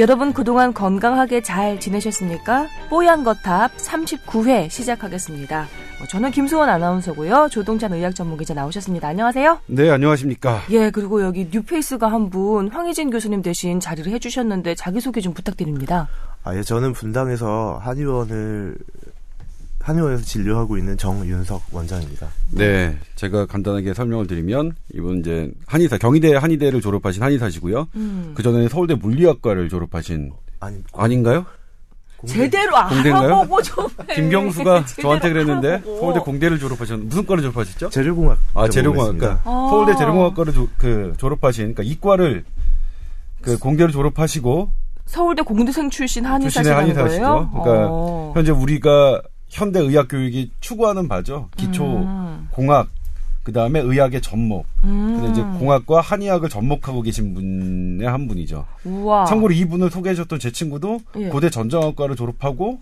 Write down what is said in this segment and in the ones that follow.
여러분 그동안 건강하게 잘 지내셨습니까? 뽀얀 거탑 39회 시작하겠습니다. 어, 저는 김수원 아나운서고요. 조동찬 의학 전문기자 나오셨습니다. 안녕하세요. 네, 안녕하십니까. 예, 그리고 여기 뉴페이스가 한 분 황희진 교수님 대신 자리를 해주셨는데 자기소개 좀 부탁드립니다. 아, 예, 저는 분당에서 한의원을 한의원에서 진료하고 있는 정윤석 원장입니다. 네, 제가 간단하게 설명을 드리면 이분 이제 한의사 경희대 한의대를 졸업하신 한의사시고요. 음. 그 전에 서울대 물리학과를 졸업하신 아니, 아닌가요? 제대로 공대인가요? 알아보고 좀 해. 김경수가 제대로 저한테 그랬는데 알아보고. 서울대 공대를 졸업하셨 무슨 과를 졸업하셨죠? 재료공학. 아, 재료공학과. 아. 서울대 재료공학과를 조- 그 졸업하신 그러니까 이과를 그 공대를 졸업하시고 서울대 공대생 출신 한의사시죠. 그러니까 어. 현재 우리가 현대 의학 교육이 추구하는 바죠. 기초 음. 공학 그 다음에 의학의 접목. 음. 근데 이제 공학과 한의학을 접목하고 계신 분의 한 분이죠. 우와. 참고로 이 분을 소개해 주셨던 제 친구도 예. 고대 전정학과를 졸업하고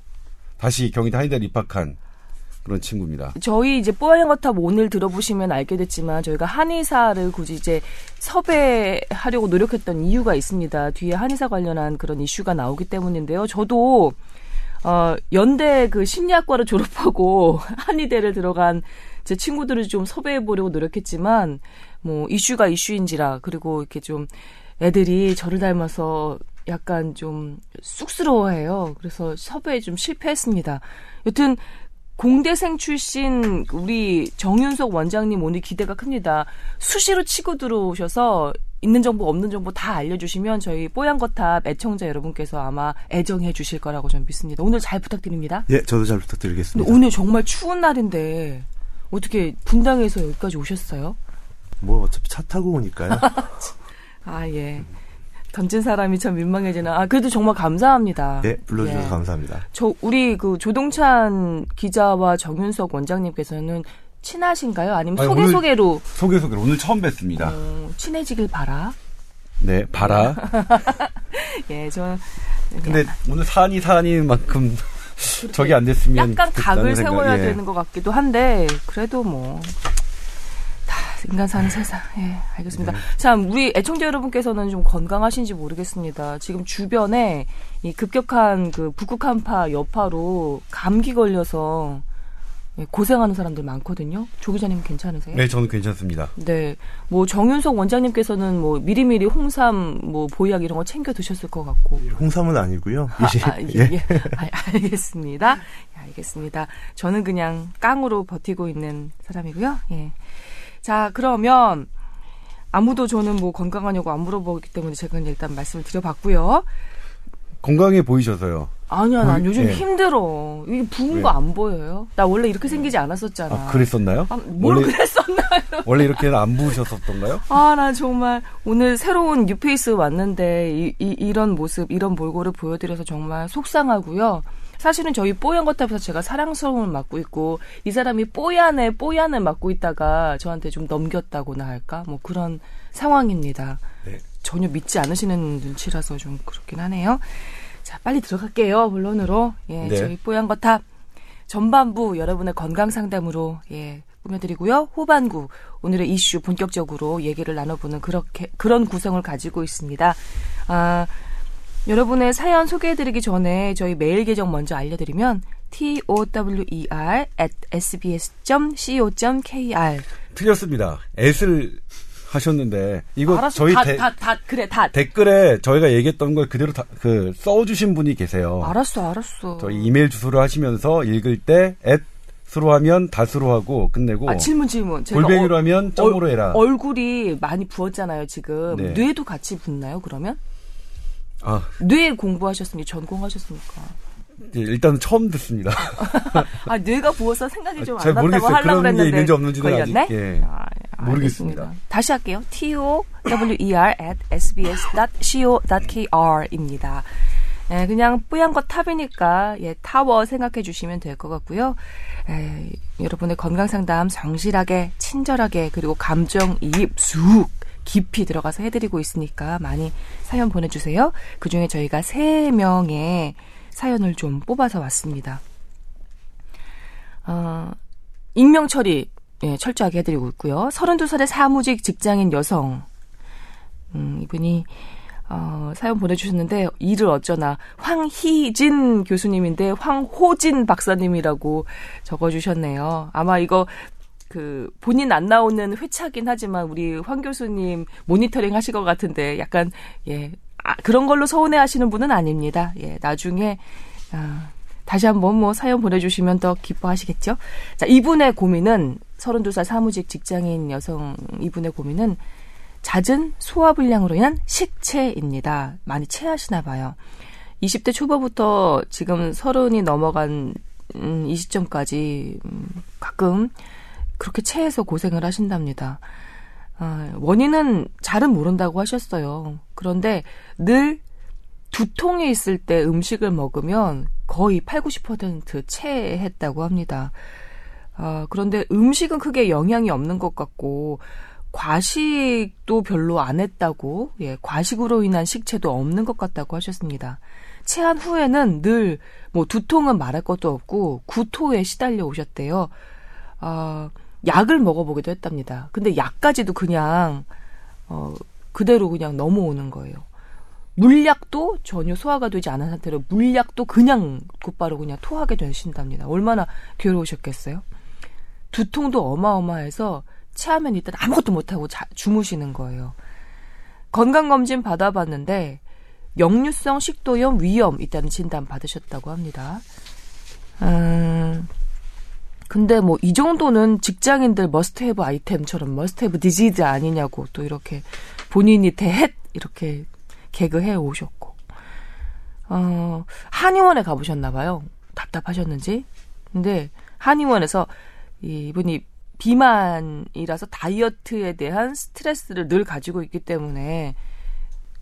다시 경희대 한의대를 입학한 그런 친구입니다. 저희 이제 뽀얀 거탑 오늘 들어보시면 알게 됐지만 저희가 한의사를 굳이 이제 섭외하려고 노력했던 이유가 있습니다. 뒤에 한의사 관련한 그런 이슈가 나오기 때문인데요. 저도 어 연대 그 심리학과를 졸업하고 한의대를 들어간 제 친구들을 좀 섭외해 보려고 노력했지만 뭐 이슈가 이슈인지라 그리고 이렇게 좀 애들이 저를 닮아서 약간 좀 쑥스러워해요. 그래서 섭외에 좀 실패했습니다. 여튼 공대생 출신 우리 정윤석 원장님 오늘 기대가 큽니다. 수시로 치고 들어오셔서 있는 정보 없는 정보 다 알려주시면 저희 뽀얀 거탑 애청자 여러분께서 아마 애정해 주실 거라고 저는 믿습니다. 오늘 잘 부탁드립니다. 예, 저도 잘 부탁드리겠습니다. 오늘 정말 추운 날인데 어떻게 분당에서 여기까지 오셨어요? 뭐 어차피 차 타고 오니까요. 아 예. 던진 사람이 참 민망해지나. 아 그래도 정말 감사합니다. 예, 불러주셔서 예. 감사합니다. 저 우리 그 조동찬 기자와 정윤석 원장님께서는 친하신가요? 아니면 아니, 소개 오늘- 소개로 소개 소개로 오늘 처음 뵀습니다. 어, 친해지길 바라. 네, 봐라. 예, 저 근데 오늘 사안이 사안인 만큼 저기 안 됐으면 약간 각을 생각, 세워야 예. 되는 것 같기도 한데 그래도 뭐. 다 인간 사는 세상. 예, 알겠습니다. 네. 자, 우리 애청자 여러분께서는 좀 건강하신지 모르겠습니다. 지금 주변에 이 급격한 그 북극 한파 여파로 감기 걸려서 예, 고생하는 사람들 많거든요. 조 기자님 괜찮으세요? 네, 저는 괜찮습니다. 네. 뭐 정윤석 원장님께서는 뭐 미리미리 홍삼 뭐 보약 이런 거 챙겨 드셨을 것 같고. 홍삼은 아니고요. 아, 이제- 아, 예, 예. 아, 알겠습니다. 예, 알겠습니다. 저는 그냥 깡으로 버티고 있는 사람이고요. 예. 자, 그러면 아무도 저는 뭐 건강하냐고 안 물어보기 때문에 제가 일단 말씀을 드려봤고요. 건강해 보이셔서요. 아니야, 난 음, 요즘 예. 힘들어. 이게 부은 왜? 거안 보여요? 나 원래 이렇게 생기지 않았었잖아. 아, 그랬었나요? 아, 뭘 원래- 그랬었나요? 원래 이렇게는 안 부으셨었던가요? 아, 나 정말 오늘 새로운 뉴페이스 왔는데 이, 이, 이런 모습, 이런 몰골을 보여드려서 정말 속상하고요. 사실은 저희 뽀얀 거탑에서 제가 사랑스러움을 맡고 있고 이 사람이 뽀얀에 뽀얀을 맡고 있다가 저한테 좀 넘겼다고나 할까? 뭐 그런 상황입니다. 네. 전혀 믿지 않으시는 눈치라서 좀 그렇긴 하네요. 자, 빨리 들어갈게요. 본론으로. 예, 네. 저희 뽀얀 거탑 전반부 여러분의 건강 상담으로 예, 꾸며드리고요. 후반부 오늘의 이슈 본격적으로 얘기를 나눠보는 그렇게 그런 구성을 가지고 있습니다. 아, 여러분의 사연 소개해드리기 전에 저희 메일 계정 먼저 알려드리면 t o w e r at sbs.co.kr 틀렸습니다. S를 하셨는데 이거 알았어, 저희 다, 대- 다, 다, 그래, 다. 댓글에 저희가 얘기했던 걸 그대로 다, 그 써주신 분이 계세요. 알았어, 알았어. 저희 이메일 주소를 하시면서 읽을 때 at수로 하면 다수로 하고 끝내고 아, 질문, 질문. 골뱅이로 어- 하면 점으로 해라. 얼굴이 많이 부었잖아요, 지금. 네. 뇌도 같이 붓나요, 그러면? 아, 뇌 공부하셨습니까? 전공하셨습니까? 이제 일단 처음 듣습니다. 아, 뇌가 부어서 생각이 좀안잘 났다고 모르겠어요. 하려고 그런 게 그랬는데. 있는지 없는지는 걸렸네? 아직, 예, 아, 모르겠습니다. 알겠습니다. 다시 할게요. t-o-w-e-r at sbs.co.kr입니다. 예, 그냥 뿌얀 거 탑이니까, 예, 타워 생각해 주시면 될 것 같고요. 에, 여러분의 건강 상담 성실하게, 친절하게, 그리고 감정 이입 쑥 깊이 들어가서 해드리고 있으니까 많이 사연 보내주세요. 그 중에 저희가 세 명의 사연을 좀 뽑아서 왔습니다. 어, 익명 처리 예, 철저하게 해드리고 있고요. 32살의 사무직 직장인 여성 음, 이분이 어, 사연 보내주셨는데 일을 어쩌나 황희진 교수님인데 황호진 박사님이라고 적어주셨네요. 아마 이거 그 본인 안 나오는 회차긴 하지만 우리 황 교수님 모니터링 하실 것 같은데 약간 예 아, 그런 걸로 서운해 하시는 분은 아닙니다. 예 나중에 아, 다시 한번 뭐 사연 보내주시면 더 기뻐하시겠죠. 자 이분의 고민은 32살 사무직 직장인 여성 이분의 고민은 잦은 소화불량으로 인한 식체입니다. 많이 체하시나 봐요. 20대 초반부터 지금 서른이 넘어간 음, 이 시점까지 음, 가끔 그렇게 체해서 고생을 하신답니다. 아, 원인은 잘은 모른다고 하셨어요. 그런데 늘 두통이 있을 때 음식을 먹으면 거의 8, 90% 체했다고 합니다. 아, 그런데 음식은 크게 영향이 없는 것 같고 과식도 별로 안 했다고, 예, 과식으로 인한 식체도 없는 것 같다고 하셨습니다. 체한 후에는 늘, 뭐, 두통은 말할 것도 없고, 구토에 시달려 오셨대요. 아, 약을 먹어보기도 했답니다. 근데 약까지도 그냥, 어, 그대로 그냥 넘어오는 거예요. 물약도 전혀 소화가 되지 않은 상태로 물약도 그냥 곧바로 그냥 토하게 되신답니다. 얼마나 괴로우셨겠어요? 두통도 어마어마해서 체하면 일단 아무것도 못하고 자, 주무시는 거예요. 건강검진 받아봤는데 역류성 식도염 위험 있다는 진단 받으셨다고 합니다. 음, 근데 뭐 이 정도는 직장인들 must-have 아이템처럼 must-have disease 아니냐고 또 이렇게 본인이 대헷 이렇게 개그해 오셨고 어, 한의원에 가보셨나 봐요. 답답하셨는지. 근데 한의원에서 이분이 비만이라서 다이어트에 대한 스트레스를 늘 가지고 있기 때문에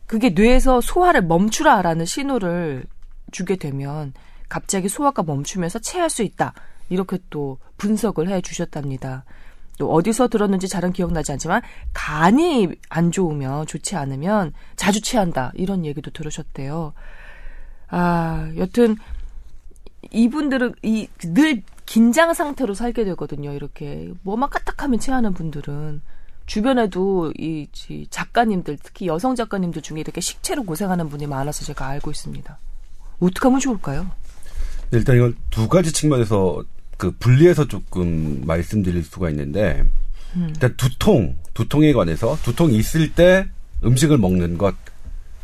그게 뇌에서 소화를 멈추라라는 신호를 주게 되면 갑자기 소화가 멈추면서 체할 수 있다. 이렇게 또 분석을 해 주셨답니다. 또 어디서 들었는지 잘은 기억나지 않지만 간이 안 좋으면 좋지 않으면 자주 체한다. 이런 얘기도 들으셨대요. 아, 여튼 이분들은 이 늘 긴장 상태로 살게 되거든요. 이렇게 뭐만 까딱하면 체하는 분들은 주변에도 이 작가님들 특히 여성 작가님들 중에 이렇게 식체로 고생하는 분이 많아서 제가 알고 있습니다. 어떻게 하면 좋을까요? 일단 이건 두 가지 측면에서 그 분리해서 조금 말씀드릴 수가 있는데 음. 일단 두통 두통에 관해서 두통이 있을 때 음식을 먹는 것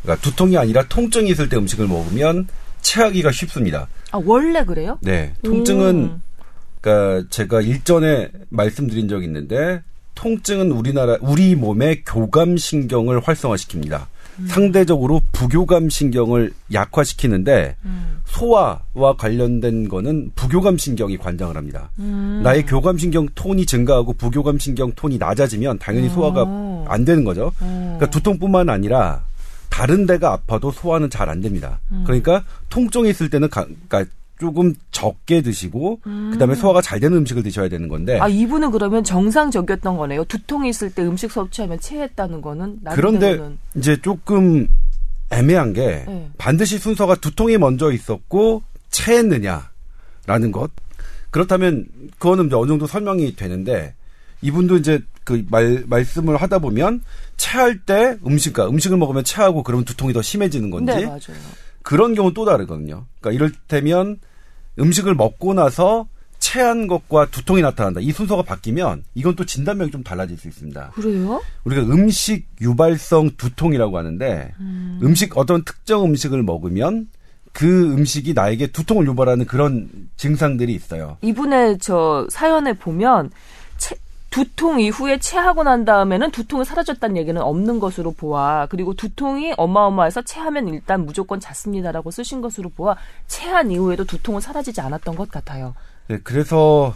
그러니까 두통이 아니라 통증이 있을 때 음식을 먹으면 체하기가 쉽습니다. 아 원래 그래요? 네, 통증은 음. 그러니까 제가 일전에 말씀드린 적이 있는데 통증은 우리나라 우리 몸의 교감 신경을 활성화시킵니다. 음. 상대적으로 부교감 신경을 약화시키는데 음. 소화와 관련된 거는 부교감 신경이 관장을 합니다. 음. 나의 교감 신경 톤이 증가하고 부교감 신경 톤이 낮아지면 당연히 소화가 어. 안 되는 거죠. 어. 그러니까 두통뿐만 아니라 다른 데가 아파도 소화는 잘 안 됩니다. 음. 그러니까 통증이 있을 때는 가, 그러니까 조금 적게 드시고 음. 그다음에 소화가 잘 되는 음식을 드셔야 되는 건데 아 이분은 그러면 정상적이었던 거네요. 두통이 있을 때 음식 섭취하면 체했다는 거는 그런데 이제 조금 애매한 게 네. 반드시 순서가 두통이 먼저 있었고 체했느냐라는 것 그렇다면 그거는 이제 어느 정도 설명이 되는데 이분도 이제 그 말, 말씀을 하다 보면 체할 때 음식, 그러니까 음식을 먹으면 체하고 그러면 두통이 더 심해지는 건지 네, 맞아요. 그런 경우 또 다르거든요. 그러니까 이럴때면 음식을 먹고 나서 체한 것과 두통이 나타난다. 이 순서가 바뀌면 이건 또 진단명이 좀 달라질 수 있습니다. 그래요? 우리가 음식 유발성 두통이라고 하는데 음. 식 어떤 특정 음식을 먹으면 그 음식이 나에게 두통을 유발하는 그런 증상들이 있어요. 이분의 저 사연에 보면 두통 이후에 체하고 난 다음에는 두통이 사라졌다는 얘기는 없는 것으로 보아 그리고 두통이 어마어마해서 체하면 일단 무조건 잤습니다라고 쓰신 것으로 보아 체한 이후에도 두통은 사라지지 않았던 것 같아요. 네, 그래서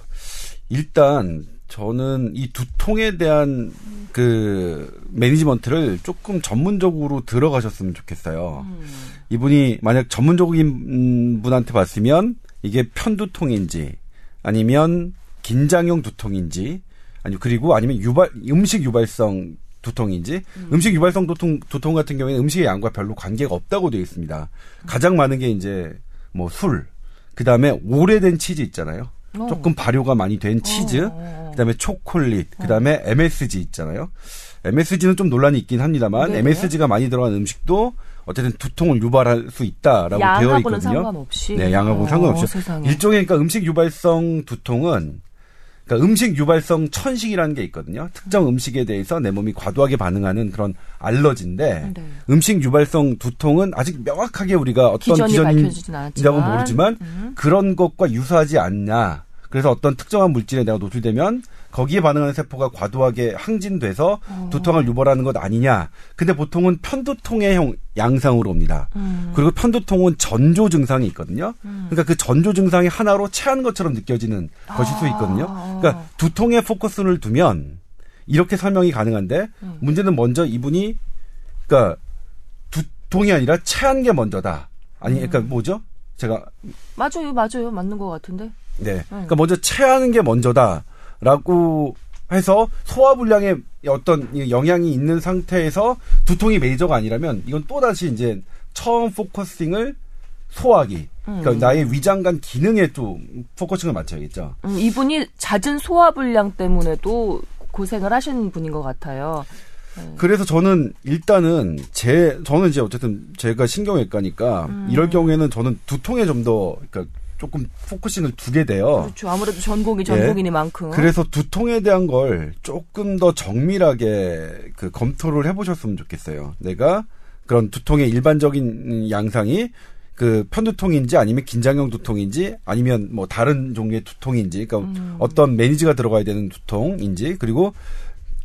일단 저는 이 두통에 대한 그 매니지먼트를 조금 전문적으로 들어가셨으면 좋겠어요. 음. 이분이 만약 전문적인 분한테 봤으면 이게 편두통인지 아니면 긴장형 두통인지 아니 그리고 아니면 유발 음식 유발성 두통인지 음. 식 유발성 두통 두통 같은 경우에는 음식의 양과 별로 관계가 없다고 되어 있습니다. 가장 많은 게 이제 뭐 술, 그 다음에 오래된 치즈 있잖아요. 어. 조금 발효가 많이 된 치즈, 어. 어, 어. 그다음에 초콜릿, 그 다음에 어. MSG 있잖아요. MSG는 좀 논란이 있긴 합니다만 네. MSG가 많이 들어간 음식도 어쨌든 두통을 유발할 수 있다라고 되어 양하고는 있거든요. 상관없이. 네, 양하고는. 세상에. 일종의 그러니까 음식 유발성 두통은 그러니까 음식 유발성 천식이라는 게 있거든요. 특정 음식에 대해서 내 몸이 과도하게 반응하는 그런 알러지인데 네. 음식 유발성 두통은 아직 명확하게 우리가 어떤 기전이 기전인지 밝혀지진 않았지만. 라고 모르지만 음. 그런 것과 유사하지 않냐. 그래서 어떤 특정한 물질에 내가 노출되면 거기에 반응하는 세포가 과도하게 항진돼서 어. 두통을 유발하는 것 아니냐. 근데 보통은 편두통의 형 양상으로 옵니다. 음. 그리고 편두통은 전조 증상이 있거든요. 그러니까 그 전조 증상이 하나로 체한 것처럼 느껴지는 것일 수 있거든요. 아. 그러니까 두통에 포커스를 두면 이렇게 설명이 가능한데 음. 문제는 먼저 이분이 그러니까 두통이 아니라 체한 게 먼저다. 아니 그러니까 음. 뭐죠? 제가 맞아요, 맞아요. 맞는 것 같은데. 네. 그러니까 먼저 체하는 게 먼저다라고 해서 소화 불량에 어떤 이 영향이 있는 상태에서 두통이 메이저가 아니라면 이건 또 다시 이제 처음 focusing을 소화기. 그러니까 음. 나의 위장관 기능에 좀 focusing을 맞춰야겠죠. 음, 이분이 잦은 소화 불량 때문에도 고생을 하신 분인 것 같아요. 그래서 저는 일단은 제 저는 이제 어쨌든 제가 신경외과니까 음. 이럴 경우에는 저는 두통에 좀더 그러니까 조금 focusing을 두게 돼요. 그렇죠. 아무래도 전공이 전공이니만큼. 어. 그래서 두통에 대한 걸 조금 더 정밀하게 그 검토를 해보셨으면 좋겠어요. 내가 그런 두통의 일반적인 양상이 그 편두통인지 아니면 긴장형 두통인지 아니면 뭐 다른 종류의 두통인지 그러니까 음. 어떤 manage가 들어가야 되는 두통인지 그리고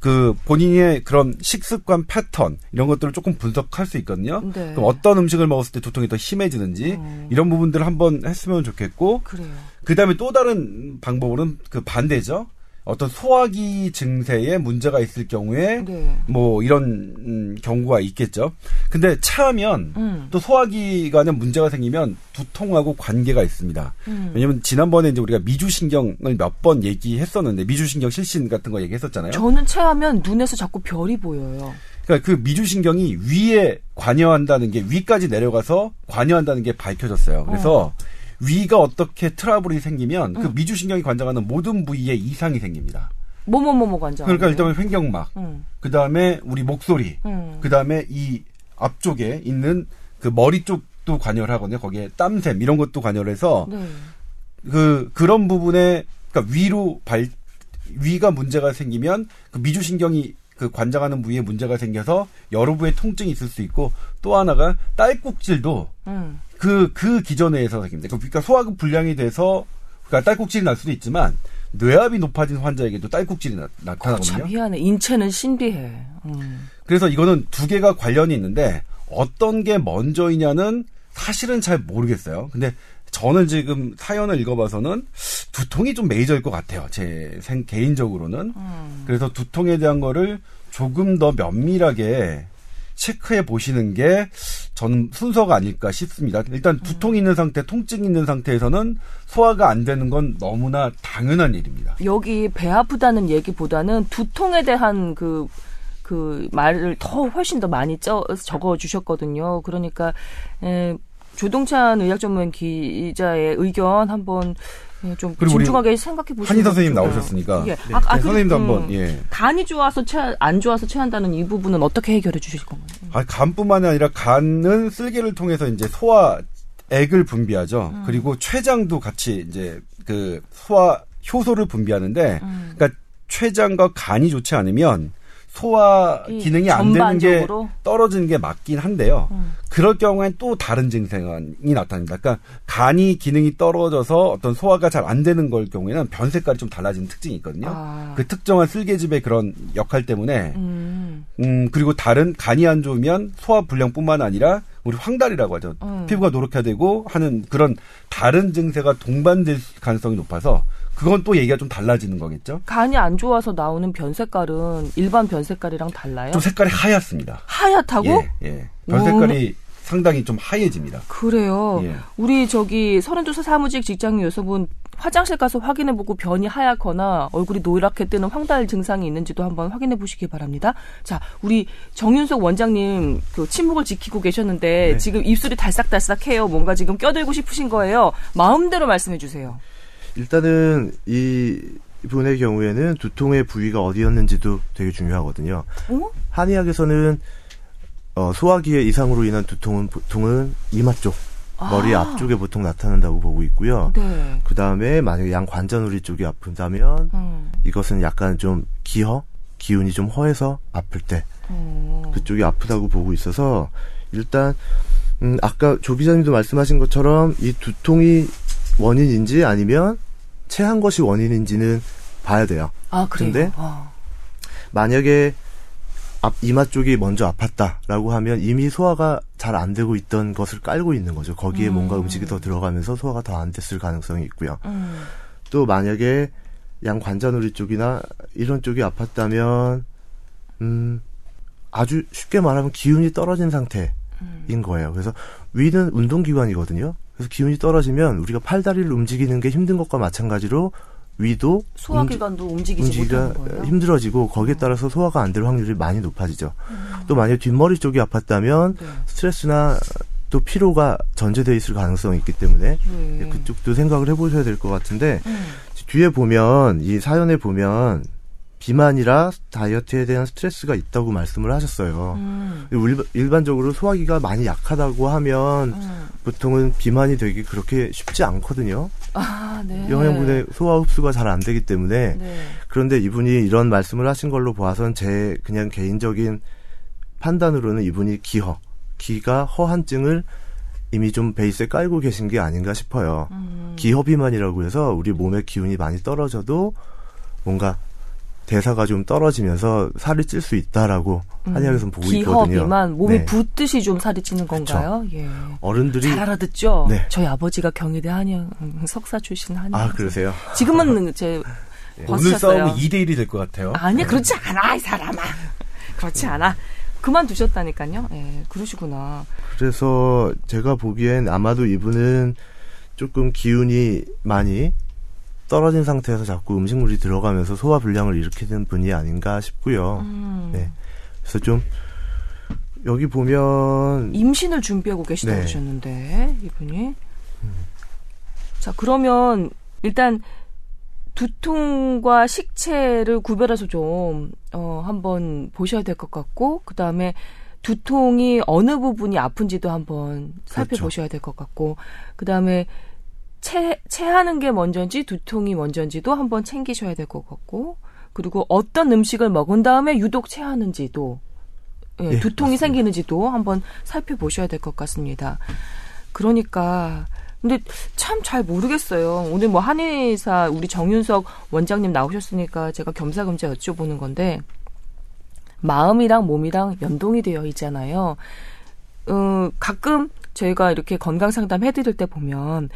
그 본인의 그런 식습관 패턴 이런 것들을 조금 분석할 수 있거든요. 네. 그럼 어떤 음식을 먹었을 때 두통이 더 심해지는지 음. 이런 부분들을 한번 했으면 좋겠고 그래요. 그 다음에 또 다른 방법으로는 그 반대죠. 어떤 소화기 증세에 문제가 있을 경우에 네. 뭐 이런 음, 경우가 있겠죠. 근데 차하면 음. 또 소화기관에 문제가 생기면 두통하고 관계가 있습니다. 음. 왜냐면 지난번에 이제 우리가 미주신경을 몇 번 얘기했었는데 미주신경 실신 같은 거 얘기했었잖아요. 저는 체하면 눈에서 자꾸 별이 보여요. 그러니까 그 미주신경이 위에 관여한다는 게 위까지 내려가서 관여한다는 게 밝혀졌어요. 그래서 위가 어떻게 트러블이 생기면 그 미주신경이 관장하는 모든 부위에 이상이 생깁니다. 뭐뭐뭐뭐 관장. 그러니까 일단 횡격막, 음. 그 다음에 우리 목소리, 음. 그 다음에 이 앞쪽에 있는 그 머리 쪽도 관여를 하거든요. 거기에 땀샘 이런 것도 관여를 해서 네. 그 그런 부분에 그러니까 위로 발 위가 문제가 생기면 그 미주신경이 그 관장하는 부위에 문제가 생겨서 여러 부에 통증이 있을 수 있고 또 하나가 딸꾹질도 음. 그 그 기전에서 생깁니다. 그러니까 소화급 불량이 돼서 그러니까 딸꾹질이 날 수도 있지만 뇌압이 높아진 환자에게도 딸꾹질이 나, 참 나타나거든요. 희한해. 인체는 신비해. 음. 그래서 이거는 두 개가 관련이 있는데 어떤 게 먼저이냐는 사실은 잘 모르겠어요. 근데 저는 지금 사연을 읽어봐서는 두통이 좀 메이저일 것 같아요. 제 생, 개인적으로는. 음. 그래서 두통에 대한 거를 조금 더 면밀하게 체크해 보시는 게 저는 순서가 아닐까 싶습니다. 일단 두통이 있는 상태, 통증이 있는 상태에서는 소화가 안 되는 건 너무나 당연한 일입니다. 여기 배 아프다는 얘기보다는 두통에 대한 그, 그 말을 더 훨씬 더 많이 쪄, 적어 주셨거든요. 그러니까, 에, 조동찬 의학 전문 기자의 의견 한번 예, 좀 그리고 우리 집중하게 생각해 보시면 한의 선생님 좋겠어요. 나오셨으니까. 예. 네. 아, 아, 네, 선생님도 그리고, 한번, 예. 간이 좋아서 체안 좋아서 체한다는 이 부분은 어떻게 해결해 주실 건가요? 아, 간뿐만 이 아니라 간은 쓸개를 통해서 이제 소화 액을 분비하죠. 음. 그리고 췌장도 같이 이제 그 소화 효소를 분비하는데, 음. 그러니까 췌장과 간이 좋지 않으면 소화 이 기능이 안 되는 게? 떨어지는 게 맞긴 한데요. 음. 그럴 경우엔 또 다른 증상이 나타납니다. 그러니까 간이 기능이 떨어져서 어떤 소화가 잘 안 되는 걸 경우에는 변 색깔이 좀 달라지는 특징이 있거든요. 아. 그 특정한 쓸개즙의 그런 역할 때문에 음. 음, 그리고 다른 간이 안 좋으면 소화 불량뿐만 아니라 우리 황달이라고 하죠. 음. 피부가 노랗게 되고 하는 그런 다른 증세가 동반될 가능성이 높아서 그건 또 얘기가 좀 달라지는 거겠죠. 간이 안 좋아서 나오는 변 색깔은 일반 변 색깔이랑 달라요? 좀 색깔이 하얗습니다. 하얗다고? 예, 예. 변 색깔이 상당히 좀 하얘집니다. 그래요. 예. 우리 저기 서른두살 사무직 직장인 여성분 화장실 가서 확인해보고 변이 하얗거나 얼굴이 노랗게 뜨는 황달 증상이 있는지도 한번 확인해 보시기 바랍니다. 자, 우리 정윤석 원장님 그 침묵을 지키고 계셨는데 네. 지금 입술이 달싹달싹해요. 뭔가 지금 껴들고 싶으신 거예요. 마음대로 말씀해 주세요. 일단은 이 분의 경우에는 두통의 부위가 어디였는지도 되게 중요하거든요. 어? 한의학에서는 어, 소화기의 이상으로 인한 두통은 보통은 이마 쪽, 머리 아. 앞쪽에 보통 나타난다고 보고 있고요. 네. 그 다음에 만약에 양 관자놀이 쪽이 아픈다면 음. 이것은 약간 좀 기허, 기운이 좀 허해서 아플 때 어. 그쪽이 아프다고 보고 있어서 일단 음, 아까 조 기자님도 말씀하신 것처럼 이 두통이 원인인지 아니면 체한 것이 원인인지는 봐야 돼요. 아, 그래요? 근데 아. 만약에 앞 이마 쪽이 먼저 아팠다라고 하면 이미 소화가 잘 안 되고 있던 것을 깔고 있는 거죠. 거기에 음. 뭔가 음식이 더 들어가면서 소화가 더 안 됐을 가능성이 있고요. 음. 또 만약에 양 관자놀이 쪽이나 이런 쪽이 아팠다면 음 아주 쉽게 말하면 기운이 떨어진 상태인 음. 거예요. 그래서 위는 운동기관이거든요. 그래서 기운이 떨어지면 우리가 팔다리를 움직이는 게 힘든 것과 마찬가지로 위도 소화기관도 움직이지 움직이기가? 힘들어지고 거기에 따라서 소화가 안 될 확률이 많이 높아지죠. 또 만약 뒷머리 쪽이 아팠다면 네. 스트레스나 또 피로가 전제되어 있을 가능성이 있기 때문에 네. 그쪽도 생각을 해보셔야 될 것 같은데 음. 뒤에 보면 이 사연에 보면 비만이라 다이어트에 대한 스트레스가 있다고 말씀을 하셨어요. 음. 일- 일반 적으로 소화기가 많이 약하다고 하면 음. 보통은 비만이 되기 그렇게 쉽지 않거든요. 아, 네. 영양분의 소화 흡수가 잘 안 되기 때문에 네. 그런데 이분이 이런 말씀을 하신 걸로 봐선 제 그냥 개인적인 판단으로는 이분이 기허, 기가 허한증을 이미 좀 베이스에 깔고 계신 게 아닌가 싶어요. 음. 기허비만이라고 해서 우리 몸의 기운이 많이 떨어져도 뭔가 대사가 좀 떨어지면서 살이 찔 수 있다라고 한의학에서는 보고 있거든요. 음. 기허비만 몸이 네. 붓듯이 좀 살이 찌는 건가요? 예. 어른들이 잘 알아듣죠? 네. 저희 아버지가 경희대 한의 음, 석사 출신 한의. 아 그러세요? 지금은 제 오늘 벗으셨어요. 싸움은 2대 1이 될 것 같아요. 아니 그렇지 않아 이 사람아. 그렇지 않아. 그만 두셨다니까요. 예, 그러시구나. 그래서 제가 보기엔 아마도 이분은 조금 기운이 많이 떨어진 상태에서 자꾸 음식물이 들어가면서 소화 불량을 일으키는 분이 아닌가 싶고요. 음. 네. 그래서 좀 여기 보면 임신을 준비하고 계시다고 네. 그러셨는데 이분이 자 그러면 일단 두통과 식체를 구별해서 좀 어, 한번 보셔야 될 것 같고 그 다음에 두통이 어느 부분이 아픈지도 한번 살펴보셔야 될 것 같고 그 다음에 체, 체하는 게 먼저인지 두통이 먼저인지도 한번 챙기셔야 될 것 같고 그리고 어떤 음식을 먹은 다음에 유독 체하는지도 예, 예, 두통이 맞습니다. 생기는지도 한번 살펴보셔야 될 것 같습니다. 그러니까 근데 참 잘 모르겠어요. 오늘 뭐 한의사 우리 정윤석 원장님 나오셨으니까 제가 겸사겸사 여쭤보는 건데 마음이랑 몸이랑 연동이 되어 있잖아요. 어, 가끔 저희가 이렇게 건강 상담 해드릴 때 보면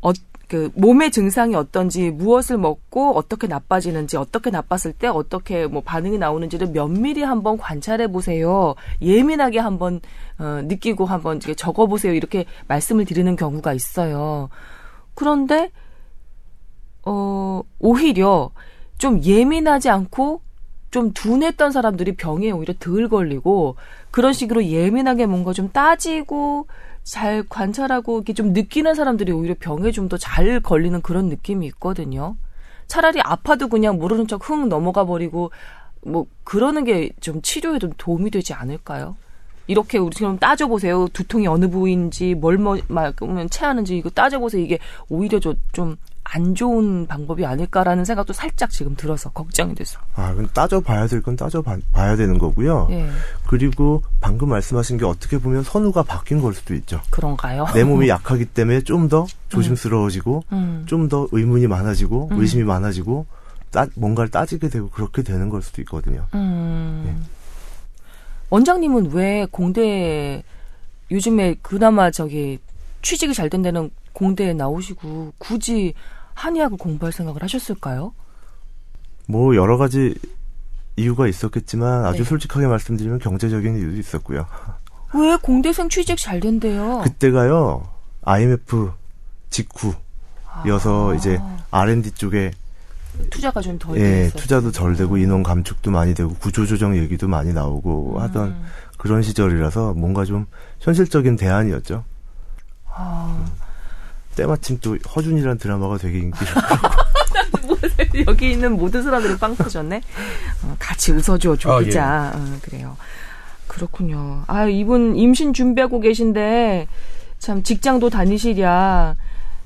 어, 그 몸의 증상이 어떤지 무엇을 먹고 어떻게 나빠지는지 어떻게 나빴을 때 어떻게 뭐 반응이 나오는지를 면밀히 한번 관찰해 보세요. 예민하게 한번 어, 느끼고 한번 적어 보세요. 이렇게 말씀을 드리는 경우가 있어요. 그런데 어 오히려 좀 예민하지 않고 좀 둔했던 사람들이 병에 오히려 덜 걸리고 그런 식으로 예민하게 뭔가 좀 따지고 잘 관찰하고 이렇게 좀 느끼는 사람들이 오히려 병에 좀 더 잘 걸리는 그런 느낌이 있거든요. 차라리 아파도 그냥 모르는 척 흥 넘어가 버리고 뭐 그러는 게 좀 치료에 좀 도움이 되지 않을까요? 이렇게 우리 지금 따져보세요. 두통이 어느 부위인지 뭘 먹으면 체하는지 이거 따져보세요. 이게 오히려 좀 안 좋은 방법이 아닐까라는 생각도 살짝 지금 들어서 걱정이 돼서. 아, 그건 따져봐야 될 건 따져봐야 되는 거고요. 예. 그리고 방금 말씀하신 게 어떻게 보면 선우가 바뀐 걸 수도 있죠. 그런가요? 내 몸이 약하기 때문에 좀 더 조심스러워지고 음. 좀더 의문이 많아지고 음. 의심이 많아지고 따, 뭔가를 따지게 되고 그렇게 되는 걸 수도 있거든요. 음. 예. 원장님은 왜 공대 요즘에 그나마 저기 취직이 잘 된다는 공대에 나오시고 굳이 한의학을 공부할 생각을 하셨을까요? 뭐 여러 가지 이유가 있었겠지만 아주 네. 솔직하게 말씀드리면 경제적인 이유도 있었고요. 왜 공대생 취직 잘 된대요? 그때가요 IMF 직후여서 아. 이제 R&D 쪽에 투자가 좀덜 예. 투자도 덜 되고 인원 감축도 많이 되고 구조조정 얘기도 많이 나오고 음. 하던 그런 시절이라서 뭔가 좀 현실적인 대안이었죠. 아, 때마침 또 허준이라는 드라마가 되게 인기를 여기 있는 모든 사람들이 빵 터졌네. 어, 같이 웃어줘, 조 아, 기자. 어, 그래요. 그렇군요. 아, 이분 임신 준비하고 계신데, 참, 직장도 다니시랴,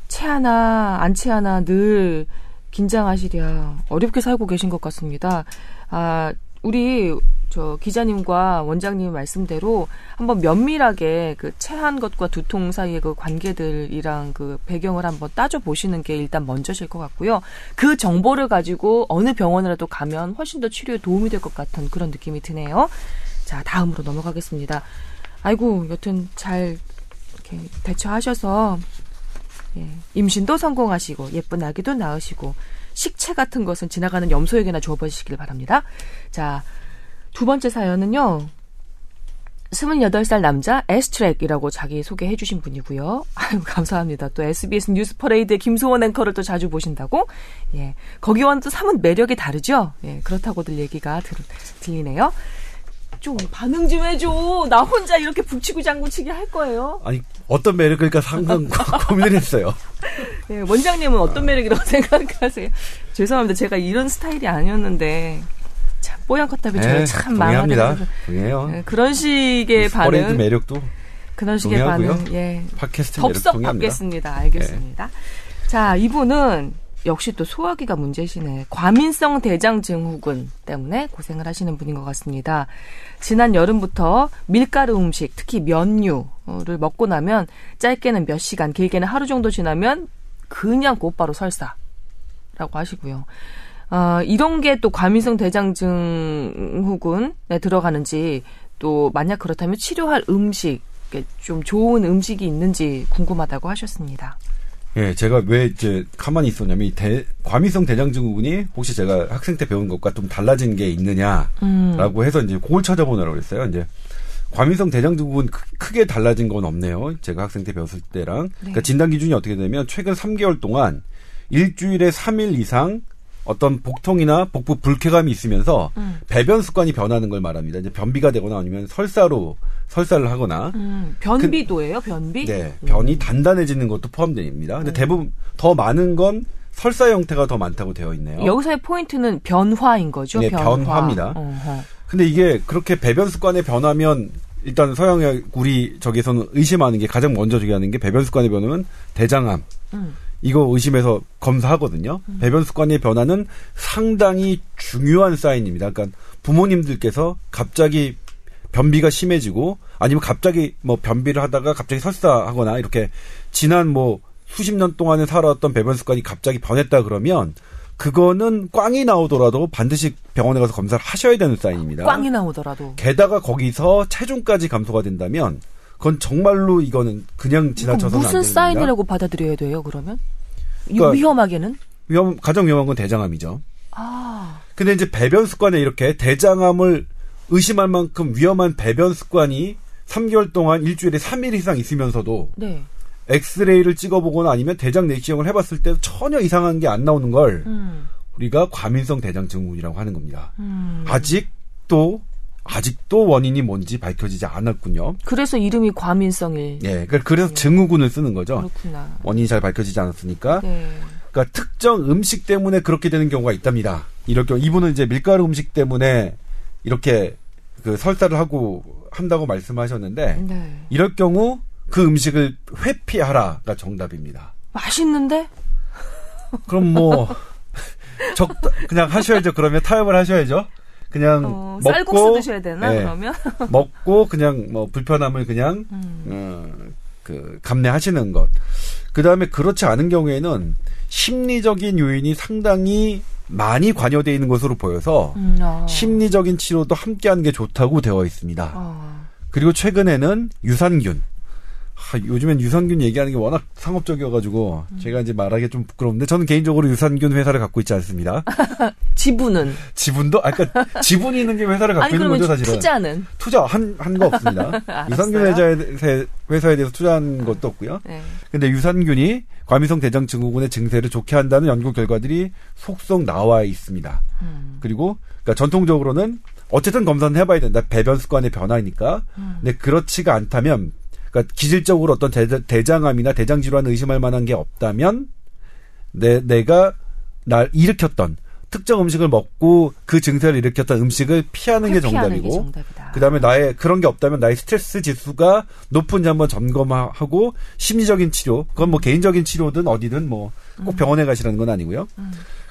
체하나, 안 체하나 늘 긴장하시랴, 어렵게 살고 계신 것 같습니다. 아, 우리, 저, 기자님과 원장님 말씀대로 한번 면밀하게 그 체한 것과 두통 사이의 그 관계들이랑 그 배경을 한번 따져 보시는 게 일단 먼저실 것 같고요. 그 정보를 가지고 어느 병원이라도 가면 훨씬 더 치료에 도움이 될 것 같은 그런 느낌이 드네요. 자, 다음으로 넘어가겠습니다. 아이고, 여튼 잘 이렇게 대처하셔서 예, 임신도 성공하시고 예쁜 아기도 낳으시고 식체 같은 것은 지나가는 염소에게나 줘보시길 바랍니다. 자, 두 번째 사연은요. 28살 남자 에스트랙이라고 자기 소개해 주신 분이고요. 아유, 감사합니다. 또 SBS 뉴스 퍼레이드의 김소원 앵커를 또 자주 보신다고? 예. 거기와는 또 사뭇 매력이 다르죠? 예. 그렇다고들 얘기가 들, 들리네요. 좀 반응 좀 해줘. 나 혼자 이렇게 북치고 장구치기 할 거예요. 아니 어떤 매력일까 상당 고민을 했어요. 예, 원장님은 어떤 매력이라고 생각하세요? 죄송합니다. 제가 이런 스타일이 아니었는데 참 뽀얀 컷답이 저를 네, 참. 망하게 동의해요. 예, 그런 식의 반응, 매력도 그런 식의 동의하고요. 반응, 예, 팟캐스트 매력 덥석 동의합니다. 받겠습니다. 알겠습니다. 자, 이분은 역시 또 소화기가 문제시네. 과민성 대장 증후군 때문에 고생을 하시는 분인 것 같습니다. 지난 여름부터 밀가루 음식, 특히 면류를 먹고 나면 짧게는 몇 시간, 길게는 하루 정도 지나면 그냥 곧바로 설사라고 하시고요. 어, 이런 게 또 과민성 대장 증후군에 들어가는지 또 만약 그렇다면 치료할 음식, 좀 좋은 음식이 있는지 궁금하다고 하셨습니다. 예, 제가 왜 이제 가만히 있었냐면 과민성 대장증후군이 혹시 제가 학생 때 배운 것과 좀 달라진 게 있느냐라고 음. 해서 이제 그걸 찾아보느라고 그랬어요. 이제 과민성 대장증후군 크- 크게 달라진 건 없네요. 제가 학생 때 배웠을 때랑. 그러니까 진단 기준이 어떻게 되면 최근 3개월 동안 일주일에 3일 이상 어떤 복통이나 복부 불쾌감이 있으면서 음. 배변 습관이 변하는 걸 말합니다. 이제 변비가 되거나 아니면 설사로 설사를 하거나 음, 변비도예요, 변비? 네, 변이 단단해지는 것도 포함됩니다. 근데 대부분 더 많은 건 설사 형태가 더 많다고 되어 있네요. 여기서의 포인트는 변화인 거죠. 네, 변화. 변화입니다. 어허. 근데 이게 그렇게 배변 습관의 변화면 일단 서양의 우리 저기서는 의심하는 게 가장 먼저 저기 하는 게 배변 습관의 변화는 대장암. 음. 이거 의심해서 검사하거든요. 배변 습관의 변화는 상당히 중요한 사인입니다. 그러니까 부모님들께서 갑자기 변비가 심해지고 아니면 갑자기 뭐 변비를 하다가 갑자기 설사하거나 이렇게 지난 뭐 수십 년 동안에 살아왔던 배변 습관이 갑자기 변했다 그러면 그거는 꽝이 나오더라도 반드시 병원에 가서 검사를 하셔야 되는 사인입니다. 꽝이 나오더라도. 게다가 거기서 체중까지 감소가 된다면 그건 정말로 이거는 그냥 지나쳐서는 안 무슨. 사인이라고 받아들여야 돼요, 그러면? 이- 그러니까- 위험하게는? 위험 가장 위험한 건 대장암이죠. 아, 근데 이제 배변 습관에 이렇게 대장암을 의심할 만큼 위험한 배변 습관이 3개월 동안 일주일에 3일 이상 있으면서도 네. 엑스레이를 찍어보거나 아니면 대장 내시경을 해봤을 때 전혀 이상한 게 안 나오는 걸 음, 우리가 과민성 대장 증후군이라고 하는 겁니다. 음. 아직도 아직도 원인이 뭔지 밝혀지지 않았군요. 그래서 이름이 과민성일. 예, 그- 그래서 증후군을 쓰는 거죠. 그렇구나. 원인이 잘 밝혀지지 않았으니까. 네. 그러니까 특정 음식 때문에 그렇게 되는 경우가 있답니다. 이럴 경우 이분은 이제 밀가루 음식 때문에 이렇게 그 설사를 하고 한다고 말씀하셨는데 네. 이럴 경우 그 음식을 회피하라가 정답입니다. 맛있는데? 그럼 뭐 적 그냥 하셔야죠. 그러면 타협을 하셔야죠. 그냥 어, 먹고 쌀국수 드셔야 되나, 네, 그러면? 먹고 그냥 뭐 불편함을 그냥 음. 어, 그 감내하시는 것. 그 다음에 그렇지 않은 경우에는 심리적인 요인이 상당히 많이 관여되어 있는 것으로 보여서 음, 아. 심리적인 치료도 함께하는 게 좋다고 되어 있습니다. 아. 그리고 최근에는 유산균. 아, 요즘엔 유산균 얘기하는 게 워낙 상업적이어가지고 음. 제가 이제 말하기 좀 부끄러운데 저는 개인적으로 유산균 회사를 갖고 있지 않습니다. 지분은? 지분도 아 그러니까 지분이 있는 게 회사를 갖고 아니, 있는 거죠 사실은. 투자는? 투자 한 한 거 없습니다. 유산균 회사에, 대- 회사에 대해서 투자한 것도 없고요. 네. 근데 유산균이 과민성 대장 증후군의 증세를 좋게 한다는 연구 결과들이 속속 나와 있습니다. 음. 그리고 그러니까 전통적으로는 어쨌든 검사는 해봐야 된다. 배변 습관의 변화니까. 음. 근데 그렇지가 않다면, 그러니까 기질적으로 어떤 대, 장암이나 대장 질환을 의심할 만한 게 없다면, 내 내가 날 일으켰던 특정 음식을 먹고 그 증세를 일으켰던 음식을 피하는 게 정답이고 정답이다. 그다음에 나의 그런 게 없다면 나의 스트레스 지수가 높은지 한번 점검하고 심리적인 치료 그건 뭐 개인적인 치료든 어디든 뭐 음. 꼭 병원에 가시라는 건 아니고요.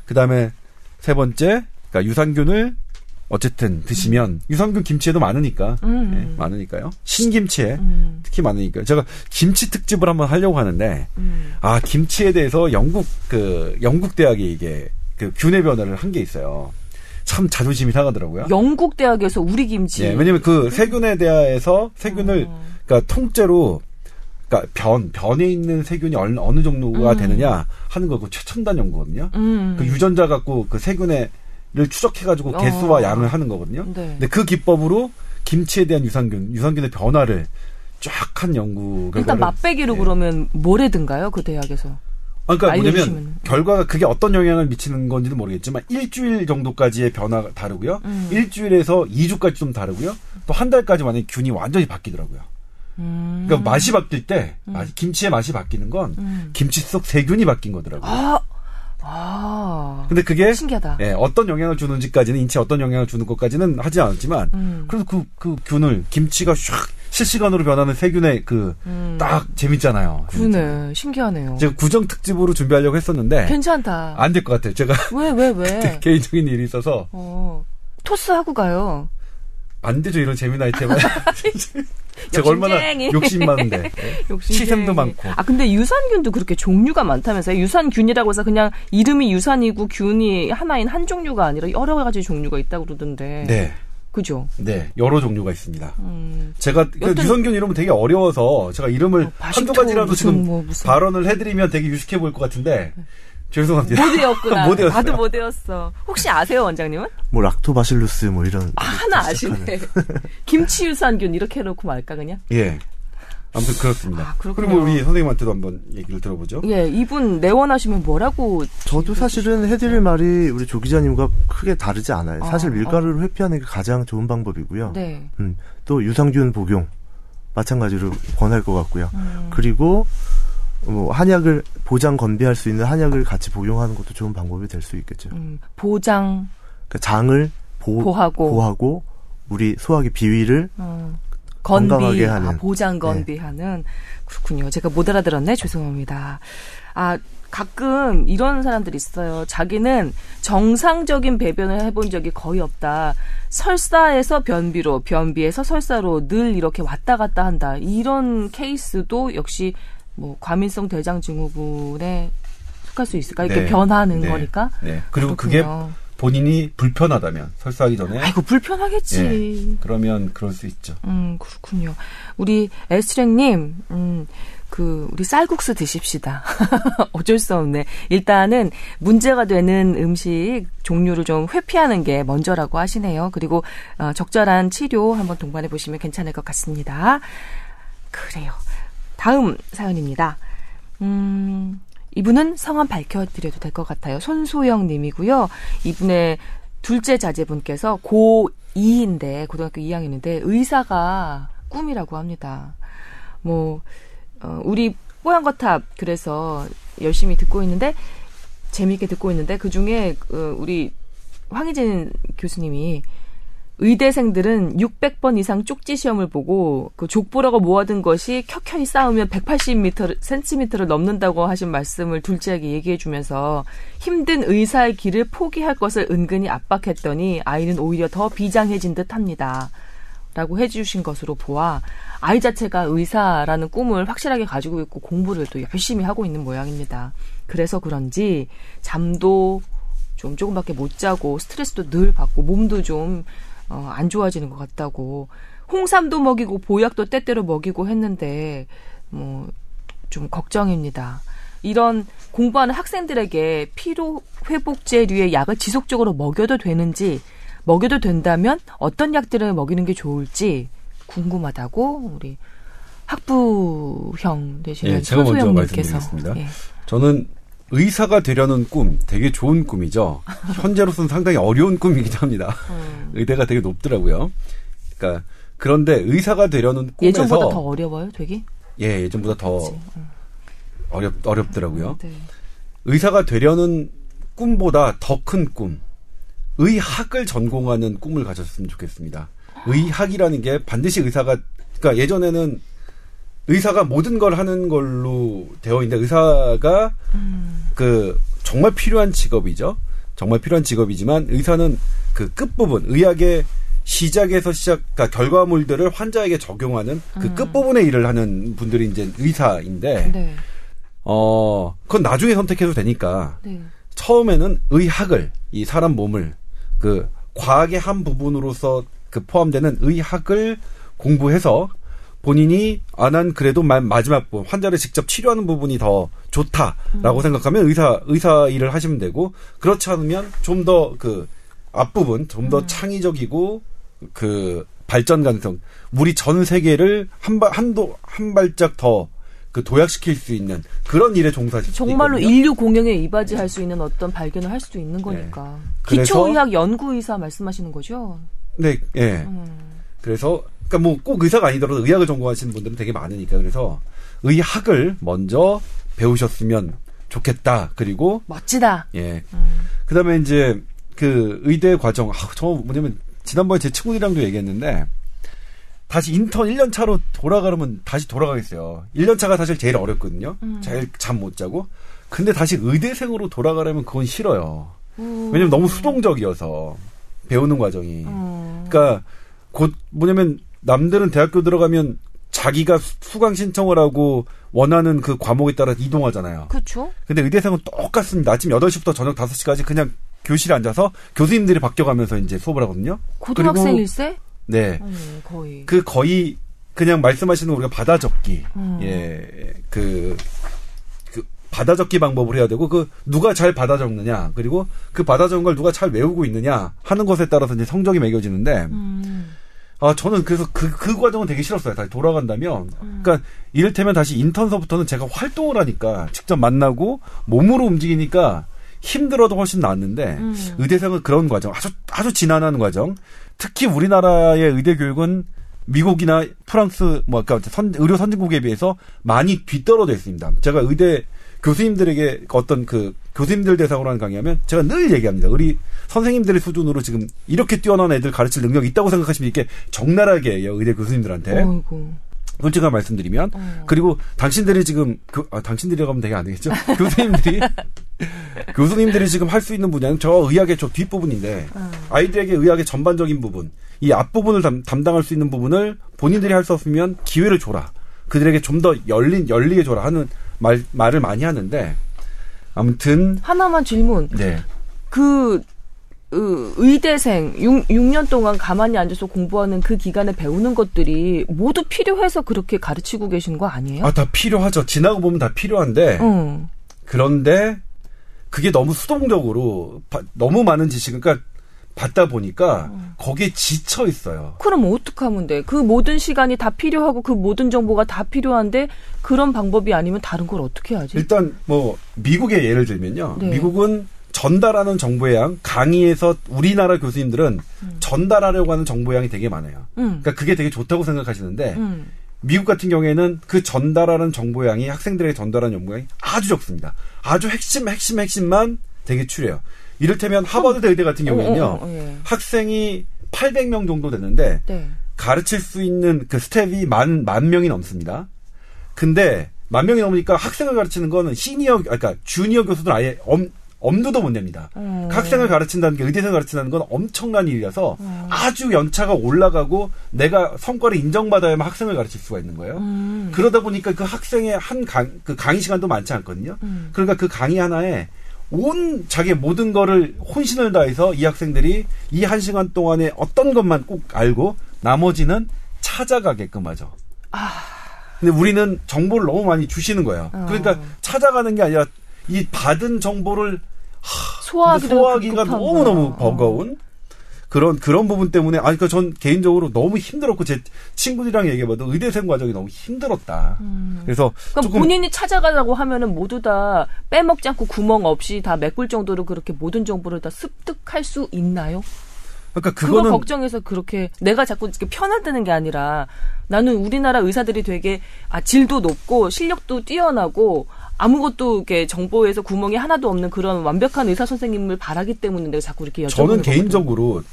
그다음에 세 번째 그러니까 유산균을 어쨌든 드시면 유산균 김치에도 많으니까 음. 예, 많으니까요. 신김치에 음. 특히 많으니까 제가 김치 특집을 한번 하려고 하는데 음. 아 김치에 대해서 영국 그 영국 대학이 이게 그 균의 변화를 한 게 있어요. 참 자존심이 상하더라고요. 영국 대학에서 우리 김치. 예, 왜냐면 그 세균에 대해서 세균을 어. 그러니까 통째로 그러니까 변 변에 있는 세균이 어느, 어느 정도가 음. 되느냐 하는 거고 최첨단 연구거든요. 음. 그 유전자 갖고 그 세균의 를 추적해 가지고 어. 개수와 양을 하는 거거든요. 네. 근데 그 기법으로 김치에 대한 유산균, 유산균의 변화를 쫙 한 연구 결과를 일단 맛배기로 예. 그러면 뭘 해든가요? 그 대학에서. 아, 그러니까 뭐냐면 알려주시면은. 결과가 그게 어떤 영향을 미치는 건지는 모르겠지만 일주일 정도까지의 변화가 다르고요. 음. 일주일에서 2주까지 좀 다르고요. 또 한 달까지 만약에 균이 완전히 바뀌더라고요. 음. 그러니까 맛이 바뀔 때 맛- 김치의 맛이 바뀌는 건 음. 김치 속 세균이 바뀐 거더라고요. 아, 아. 근데 그게 신기하다. 예, 어떤 영향을 주는지까지는 인체에 어떤 영향을 주는 것까지는 하지 않았지만 음. 그래도 그, 그 균을 김치가 샥 실시간으로 변하는 세균의 그딱 음. 재밌잖아요. 그러네. 신기하네요. 제가 구정 특집으로 준비하려고 했었는데 괜찮다. 안 될 것 같아요. 제가 왜, 왜, 왜? 개인적인 일이 있어서 어. 토스 하고 가요. 안 되죠 이런 재미난 아이템은 제가 얼마나. 욕심 많은데 욕심쟁이. 시샘도 많고 아 근데 유산균도 그렇게 종류가 많다면서요? 유산균이라고 해서 그냥 이름이 유산이고 균이 하나인 한 종류가 아니라 여러 가지 종류가 있다고 그러던데. 네, 그죠? 네 여러 종류가 있습니다. 음. 제가 그 여튼- 유산균 이름은 되게 어려워서 제가 이름을 뭐 한두 가지라도 지금 뭐 발언을 해드리면 되게 유식해 보일 것 같은데 죄송합니다. 못 외웠구나. 못 외웠어요. 나도 못 외웠어. 혹시 아세요, 원장님은? 뭐 락토바실루스 뭐 이런 아, 하나 아시네. 김치 유산균 이렇게 해놓고 말까 그냥? 예. 아무튼 그렇습니다. 아. 그리고 우리 선생님한테도 한번 얘기를 들어보죠. 예, 이분 내원하시면 뭐라고? 저도 사실은 해드릴 말이 우리 조 기자님과 크게 다르지 않아요. 사실 어, 밀가루를 회피하는 게 가장 좋은 방법이고요. 네. 음, 또 유산균 복용 마찬가지로 권할 것 같고요. 음. 그리고 뭐 한약을 보장 건비할 수 있는 한약을 같이 복용하는 것도 좋은 방법이 될 수 있겠죠. 음, 보장, 그러니까 장을 보, 보하고. 보하고 우리 소화기 비위를 어, 건비, 건강하게 아, 하는. 보장 건비하는 그렇군요. 제가 못 알아들었네. 죄송합니다. 아 가끔 이런 사람들이 있어요. 자기는 정상적인 배변을 해본 적이 거의 없다. 설사에서 변비로, 변비에서 설사로 늘 이렇게 왔다 갔다 한다. 이런 케이스도 역시 뭐 과민성 대장 증후군에 속할 수 있을까? 이렇게 네. 변하는 네. 거니까. 네. 그리고 그게 그렇군요. 본인이 불편하다면 설사하기 전에 아이고 불편하겠지. 예. 그러면 그럴 수 있죠. 음, 그렇군요. 우리 에스트랭님, 음, 그, 우리 쌀국수 드십시다. 어쩔 수 없네. 일단은 문제가 되는 음식 종류를 좀 회피하는 게 먼저라고 하시네요. 그리고, 어, 적절한 치료 한번 동반해 보시면 괜찮을 것 같습니다. 그래요. 다음 사연입니다. 음, 이분은 성함 밝혀드려도 될 것 같아요. 손소영 님이고요. 이분의 둘째 자제분께서 고2인데, 고등학교 2학년인데, 의사가 꿈이라고 합니다. 뭐, 어, 우리 뽀얀거탑, 그래서 열심히 듣고 있는데, 재미있게 듣고 있는데, 그 중에, 어, 우리 황희진 교수님이 의대생들은 600번 이상 쪽지 시험을 보고 그 족보라고 모아둔 것이 켜켜이 쌓으면 180m, cm를 넘는다고 하신 말씀을 둘째에게 얘기해 주면서 힘든 의사의 길을 포기할 것을 은근히 압박했더니 아이는 오히려 더 비장해진 듯 합니다. 라고 해주신 것으로 보아 아이 자체가 의사라는 꿈을 확실하게 가지고 있고 공부를 또 열심히 하고 있는 모양입니다. 그래서 그런지 잠도 좀 조금밖에 못 자고 스트레스도 늘 받고 몸도 좀 어, 안 좋아지는 것 같다고 홍삼도 먹이고 보약도 때때로 먹이고 했는데 뭐 좀 걱정입니다. 이런 공부하는 학생들에게 피로 회복제류의 약을 지속적으로 먹여도 되는지 먹여도 된다면 어떤 약들을 먹이는 게 좋을지 궁금하다고 우리 학부형 되시는 예, 제가 먼저 말씀드리겠습니다. 예. 저는 의사가 되려는 꿈 되게 좋은 꿈이죠. 현재로서는 상당히 어려운 꿈이기도 합니다. 음. 의대가 되게 높더라고요. 그러니까 그런데 의사가 되려는 꿈에서 예전보다 더 어려워요, 되게? 예, 예전보다 더? 음. 어렵 어렵더라고요. 네. 의사가 되려는 꿈보다 더 큰 꿈, 의학을 전공하는 꿈을 가졌으면 좋겠습니다. 의학이라는 게 반드시 의사가 그러니까 예전에는 의사가 모든 걸 하는 걸로 되어 있는데 의사가 음. 그 정말 필요한 직업이죠. 정말 필요한 직업이지만 의사는 그 끝부분 의학의 시작에서 시작 그러니까 결과물들을 환자에게 적용하는 그 음. 끝부분의 일을 하는 분들이 이제 의사인데 네. 어 그건 나중에 선택해도 되니까 네. 처음에는 의학을 이 사람 몸을 그 과학의 한 부분으로서 그 포함되는 의학을 공부해서 본인이 아 난 그래도 마지막 부분 환자를 직접 치료하는 부분이 더 좋다라고 음. 생각하면 의사 의사 일을 하시면 되고 그렇지 않으면 좀 더 그 앞부분 좀더 음. 창의적이고 그 발전 가능성 우리 전 세계를 한발 한도 한 발짝 더 그 도약시킬 수 있는 그런 일에 종사시 정말로 인류 공영에 이바지할 수 있는 어떤 발견을 할 수도 있는 거니까 네. 기초의학 연구의사 말씀하시는 거죠? 네, 예. 네. 음. 그래서 그러니까 뭐 꼭 의사가 아니더라도 의학을 전공하시는 분들은 되게 많으니까 그래서 의학을 먼저 배우셨으면 좋겠다. 그리고 멋지다. 예. 음. 그다음에 이제 그 의대 과정 아, 저 뭐냐면 지난번에 제 친구들이랑도 얘기했는데 다시 인턴 1년 차로 돌아가려면 다시 돌아가겠어요. 1년 차가 사실 제일 어렵거든요. 음. 제일 잠 못 자고. 근데 다시 의대생으로 돌아가려면 그건 싫어요. 음. 왜냐면 너무 수동적이어서 배우는 과정이. 음. 그러니까 곧 뭐냐면 남들은 대학교 들어가면 자기가 수강 신청을 하고 원하는 그 과목에 따라 이동하잖아요. 그렇죠. 근데 의대생은 똑같습니다. 아침 8시부터 저녁 5시까지 그냥 교실에 앉아서 교수님들이 바뀌어가면서 이제 수업을 하거든요. 고등학생 일세? 네. 음, 거의. 그 거의 그냥 말씀하시는 우리가 받아 적기. 음. 예. 그, 그 받아 적기 방법을 해야 되고 그 누가 잘 받아 적느냐 그리고 그 받아 적은 걸 누가 잘 외우고 있느냐 하는 것에 따라서 이제 성적이 매겨지는데 음. 아, 저는 그래서 그, 그 과정은 되게 싫었어요. 다시 돌아간다면. 음. 그러니까 이를테면 다시 인턴서부터는 제가 활동을 하니까 직접 만나고 몸으로 움직이니까 힘들어도 훨씬 낫는데 음. 의대생은 그런 과정 아주 아주 지난한 과정 특히 우리나라의 의대 교육은 미국이나 프랑스 뭐 아까 선, 의료 선진국에 비해서 많이 뒤떨어져 있습니다. 제가 의대 교수님들에게 어떤 그 교수님들 대상으로 하는 강의하면 제가 늘 얘기합니다. 우리 선생님들의 수준으로 지금 이렇게 뛰어난 애들 가르칠 능력이 있다고 생각하시면 이렇게 적나라하게 해요. 의대 교수님들한테. 어이구. 솔직한 말씀드리면 어. 그리고 당신들이 지금 교, 아, 당신들이라고 하면 되게 안 되겠죠 교수님들이 교수님들이 지금 할 수 있는 분야는 저 의학의 저 뒷부분인데 어. 아이들에게 의학의 전반적인 부분 이 앞부분을 담, 담당할 수 있는 부분을 본인들이 할 수 없으면 기회를 줘라 그들에게 좀 더 열린 열리게 줘라 하는 말 말을 많이 하는데 아무튼 하나만 질문 네. 그 의대생 6, 6년 동안 가만히 앉아서 공부하는 그 기간에 배우는 것들이 모두 필요해서 그렇게 가르치고 계신 거 아니에요? 아, 다 필요하죠. 지나고 보면 다 필요한데. 어. 그런데 그게 너무 수동적으로 바, 너무 많은 지식을 그러니까 받다 보니까 어. 거기에 지쳐 있어요. 그럼 어떻게 하면 돼? 그 모든 시간이 다 필요하고 그 모든 정보가 다 필요한데 그런 방법이 아니면 다른 걸 어떻게 하지? 일단 뭐 미국의 예를 들면요. 네. 미국은 전달하는 정보의 양 강의에서 우리나라 교수님들은 음. 전달하려고 하는 정보의 양이 되게 많아요. 음. 그러니까 그게 되게 좋다고 생각하시는데 음. 미국 같은 경우에는 그 전달하는 정보 양이 학생들에게 전달하는 정보 양이 아주 적습니다. 아주 핵심 핵심 핵심만 되게 추려요. 이를테면 하버드 대의대 같은 경우에는요. 어, 어, 어, 예. 학생이 800명 정도 되는데 네. 가르칠 수 있는 그 스텝이 만, 만 명이 넘습니다. 근데 만 명이 넘으니까 학생을 가르치는 거는 시니어, 그러니까 주니어 교수들 아예 엄, 엄두도 못 냅니다. 음. 학생을 가르친다는 게 의대생을 가르친다는 건 엄청난 일이라서 음. 아주 연차가 올라가고 내가 성과를 인정받아야만 학생을 가르칠 수가 있는 거예요. 음. 그러다 보니까 그 학생의 한 강, 그 강의 시간도 많지 않거든요. 음. 그러니까 그 강의 하나에 온 자기 모든 거를 혼신을 다해서 이 학생들이 이 한 시간 동안에 어떤 것만 꼭 알고 나머지는 찾아가게끔 하죠. 아. 근데 우리는 정보를 너무 많이 주시는 거예요. 어. 그러니까 찾아가는 게 아니라 이 받은 정보를 소화하기도 소화하기가 너무 너무 버거운 그런 그런 부분 때문에 아니 그러니까 전 개인적으로 너무 힘들었고 제 친구들이랑 얘기해봐도 의대생 과정이 너무 힘들었다. 음. 그래서 그럼 본인이 찾아가라고 하면은 모두 다 빼먹지 않고 구멍 없이 다 메꿀 정도로 그렇게 모든 정보를 다 습득할 수 있나요? 그러니까 그거는 그거 걱정해서 그렇게 내가 자꾸 이렇게 편하다는 게 아니라 나는 우리나라 의사들이 되게 아 질도 높고 실력도 뛰어나고 아무것도 이렇게 정보에서 구멍이 하나도 없는 그런 완벽한 의사 선생님을 바라기 때문에 내가 자꾸 이렇게 여쭤보는 저는 거거든요. 개인적으로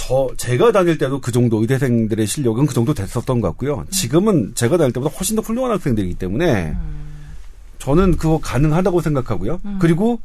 저 제가 다닐 때도 그 정도 의대생들의 실력은 그 정도 됐었던 것 같고요. 지금은 제가 다닐 때보다 훨씬 더 훌륭한 학생들이기 때문에 저는 그거 가능하다고 생각하고요. 그리고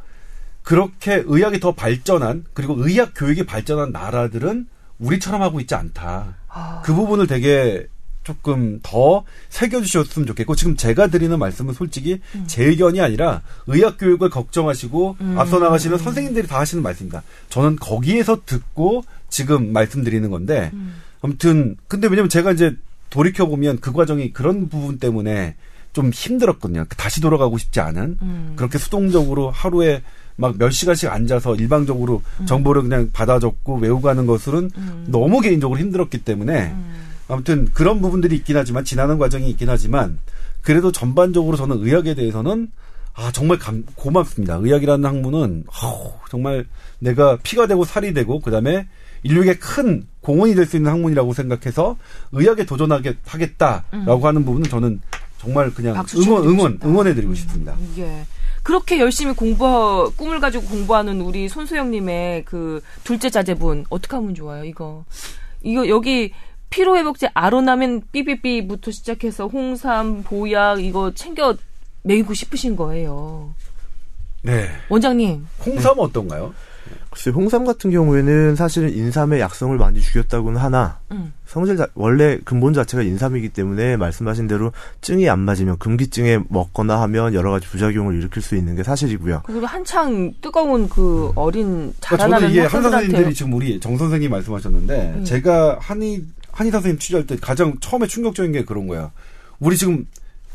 그렇게 의학이 더 발전한 그리고 의학 교육이 발전한 나라들은 우리처럼 하고 있지 않다. 아. 그 부분을 되게 조금 더 새겨주셨으면 좋겠고 지금 제가 드리는 말씀은 솔직히 제 의견이 아니라 의학 교육을 걱정하시고 앞서 나가시는 선생님들이 다 하시는 말씀입니다. 저는 거기에서 듣고 지금 말씀드리는 건데 아무튼 근데 왜냐면 제가 이제 돌이켜 보면 그 과정이 그런 부분 때문에 좀 힘들었거든요. 다시 돌아가고 싶지 않은. 음. 그렇게 수동적으로 하루에 막 몇 시간씩 앉아서 일방적으로 정보를 그냥 받아 적고 외우고 하는 것은 너무 개인적으로 힘들었기 때문에 아무튼 그런 부분들이 있긴 하지만 지나는 과정이 있긴 하지만 그래도 전반적으로 저는 의학에 대해서는 아 정말 감, 고맙습니다. 의학이라는 학문은 아우, 정말 내가 피가 되고 살이 되고 그다음에 인류에게 큰 공헌이 될 수 있는 학문이라고 생각해서 의학에 도전하게 하겠다라고 하는 부분은 저는 정말 그냥 응원 응원 싶다. 응원해드리고 싶습니다. 예. 그렇게 열심히 공부 꿈을 가지고 공부하는 우리 손소영님의 그 둘째 자제분 어떻게 하면 좋아요? 이거 이거 여기 피로회복제 아로나민 삐삐삐부터 시작해서 홍삼 보약 이거 챙겨 먹이고 싶으신 거예요. 네. 원장님. 홍삼은 어떤가요? 글쎄 홍삼 같은 경우에는 사실은 인삼의 약성을 많이 죽였다고는 하나 음. 성질 자, 원래 근본 자체가 인삼이기 때문에 말씀하신 대로 증이 안 맞으면 금기증에 먹거나 하면 여러 가지 부작용을 일으킬 수 있는 게 사실이고요. 그리고 한창 뜨거운 그 어린 그러니까 자라나는 저는 이게 한 선생님들이 지금 우리 정 선생님 말씀하셨는데 음. 제가 한의 한의 선생님 취재할 때 가장 처음에 충격적인 게 그런 거야. 우리 지금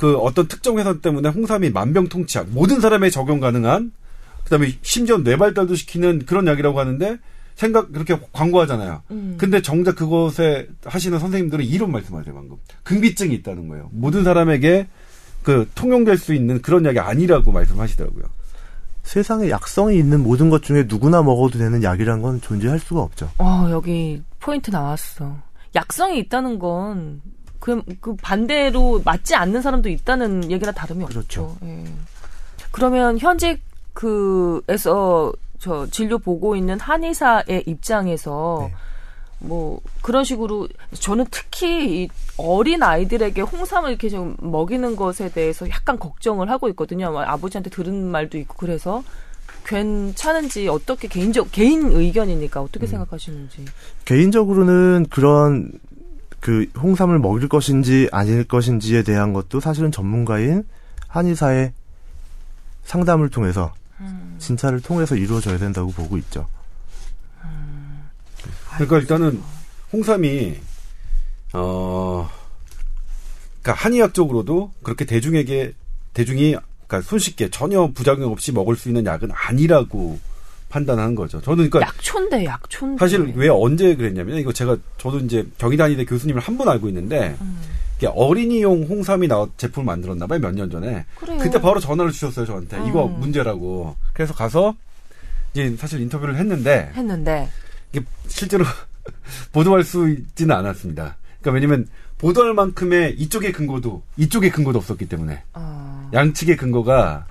그 어떤 특정 회사 때문에 홍삼이 만병통치약 모든 사람에 적용 가능한 그다음에 심지어 뇌발달도 시키는 그런 약이라고 하는데 생각 그렇게 광고하잖아요. 음. 근데 정작 그것에 하시는 선생님들은 이런 말씀하세요 방금 금기증이 있다는 거예요. 모든 사람에게 그 통용될 수 있는 그런 약이 아니라고 말씀하시더라고요. 세상에 약성이 있는 모든 것 중에 누구나 먹어도 되는 약이란 건 존재할 수가 없죠. 어, 여기 포인트 나왔어. 약성이 있다는 건, 그, 그 반대로 맞지 않는 사람도 있다는 얘기랑 다름이 없죠. 그렇죠. 예. 그러면 현직 그에서 저 진료 보고 있는 한의사의 입장에서 네. 뭐 그런 식으로 저는 특히 이 어린 아이들에게 홍삼을 이렇게 좀 먹이는 것에 대해서 약간 걱정을 하고 있거든요. 뭐 아버지한테 들은 말도 있고 그래서 괜찮은지 어떻게 개인적 개인 의견이니까 어떻게 생각하시는지. 개인적으로는 그런 그 홍삼을 먹일 것인지 아닐 것인지에 대한 것도 사실은 전문가인 한의사의 상담을 통해서 진찰을 통해서 이루어져야 된다고 보고 있죠. 그러니까 일단은 홍삼이 어 그러니까 한의학적으로도 그렇게 대중에게 대중이 그러니까 손쉽게 전혀 부작용 없이 먹을 수 있는 약은 아니라고 판단하는 거죠. 저는 그러니까 약초인데 약초인데. 사실 왜 언제 그랬냐면 이거 제가 저도 이제 경희단의대 교수님을 한 분 알고 있는데 이게 어린이용 홍삼이 나와 제품을 만들었나 봐요 몇 년 전에 그래요. 그때 바로 전화를 주셨어요 저한테 이거 음. 문제라고 그래서 가서 이제 사실 인터뷰를 했는데 했는데 이게 실제로 보도할 수 있지는 않았습니다. 그러니까 왜냐면 보도할 만큼의 이쪽의 근거도 이쪽의 근거도 없었기 때문에 어, 양측의 근거가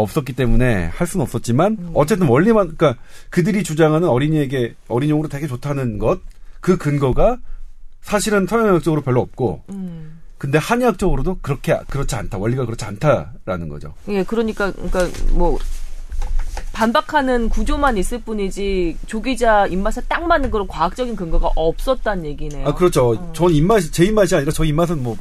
없었기 때문에 할 수는 없었지만 음. 어쨌든 원리만 그러니까 그들이 주장하는 어린이에게 어린이용으로 되게 좋다는 것 그 근거가 사실은 서양의학적으로 별로 없고 음. 근데 한의학적으로도 그렇게 그렇지 않다 원리가 그렇지 않다라는 거죠. 예, 그러니까 그러니까 뭐 반박하는 구조만 있을 뿐이지 조기자 입맛에 딱 맞는 그런 과학적인 근거가 없었다는 얘기네요. 아 그렇죠. 어. 전 입맛이 제 입맛이 아니라 저 입맛은 뭐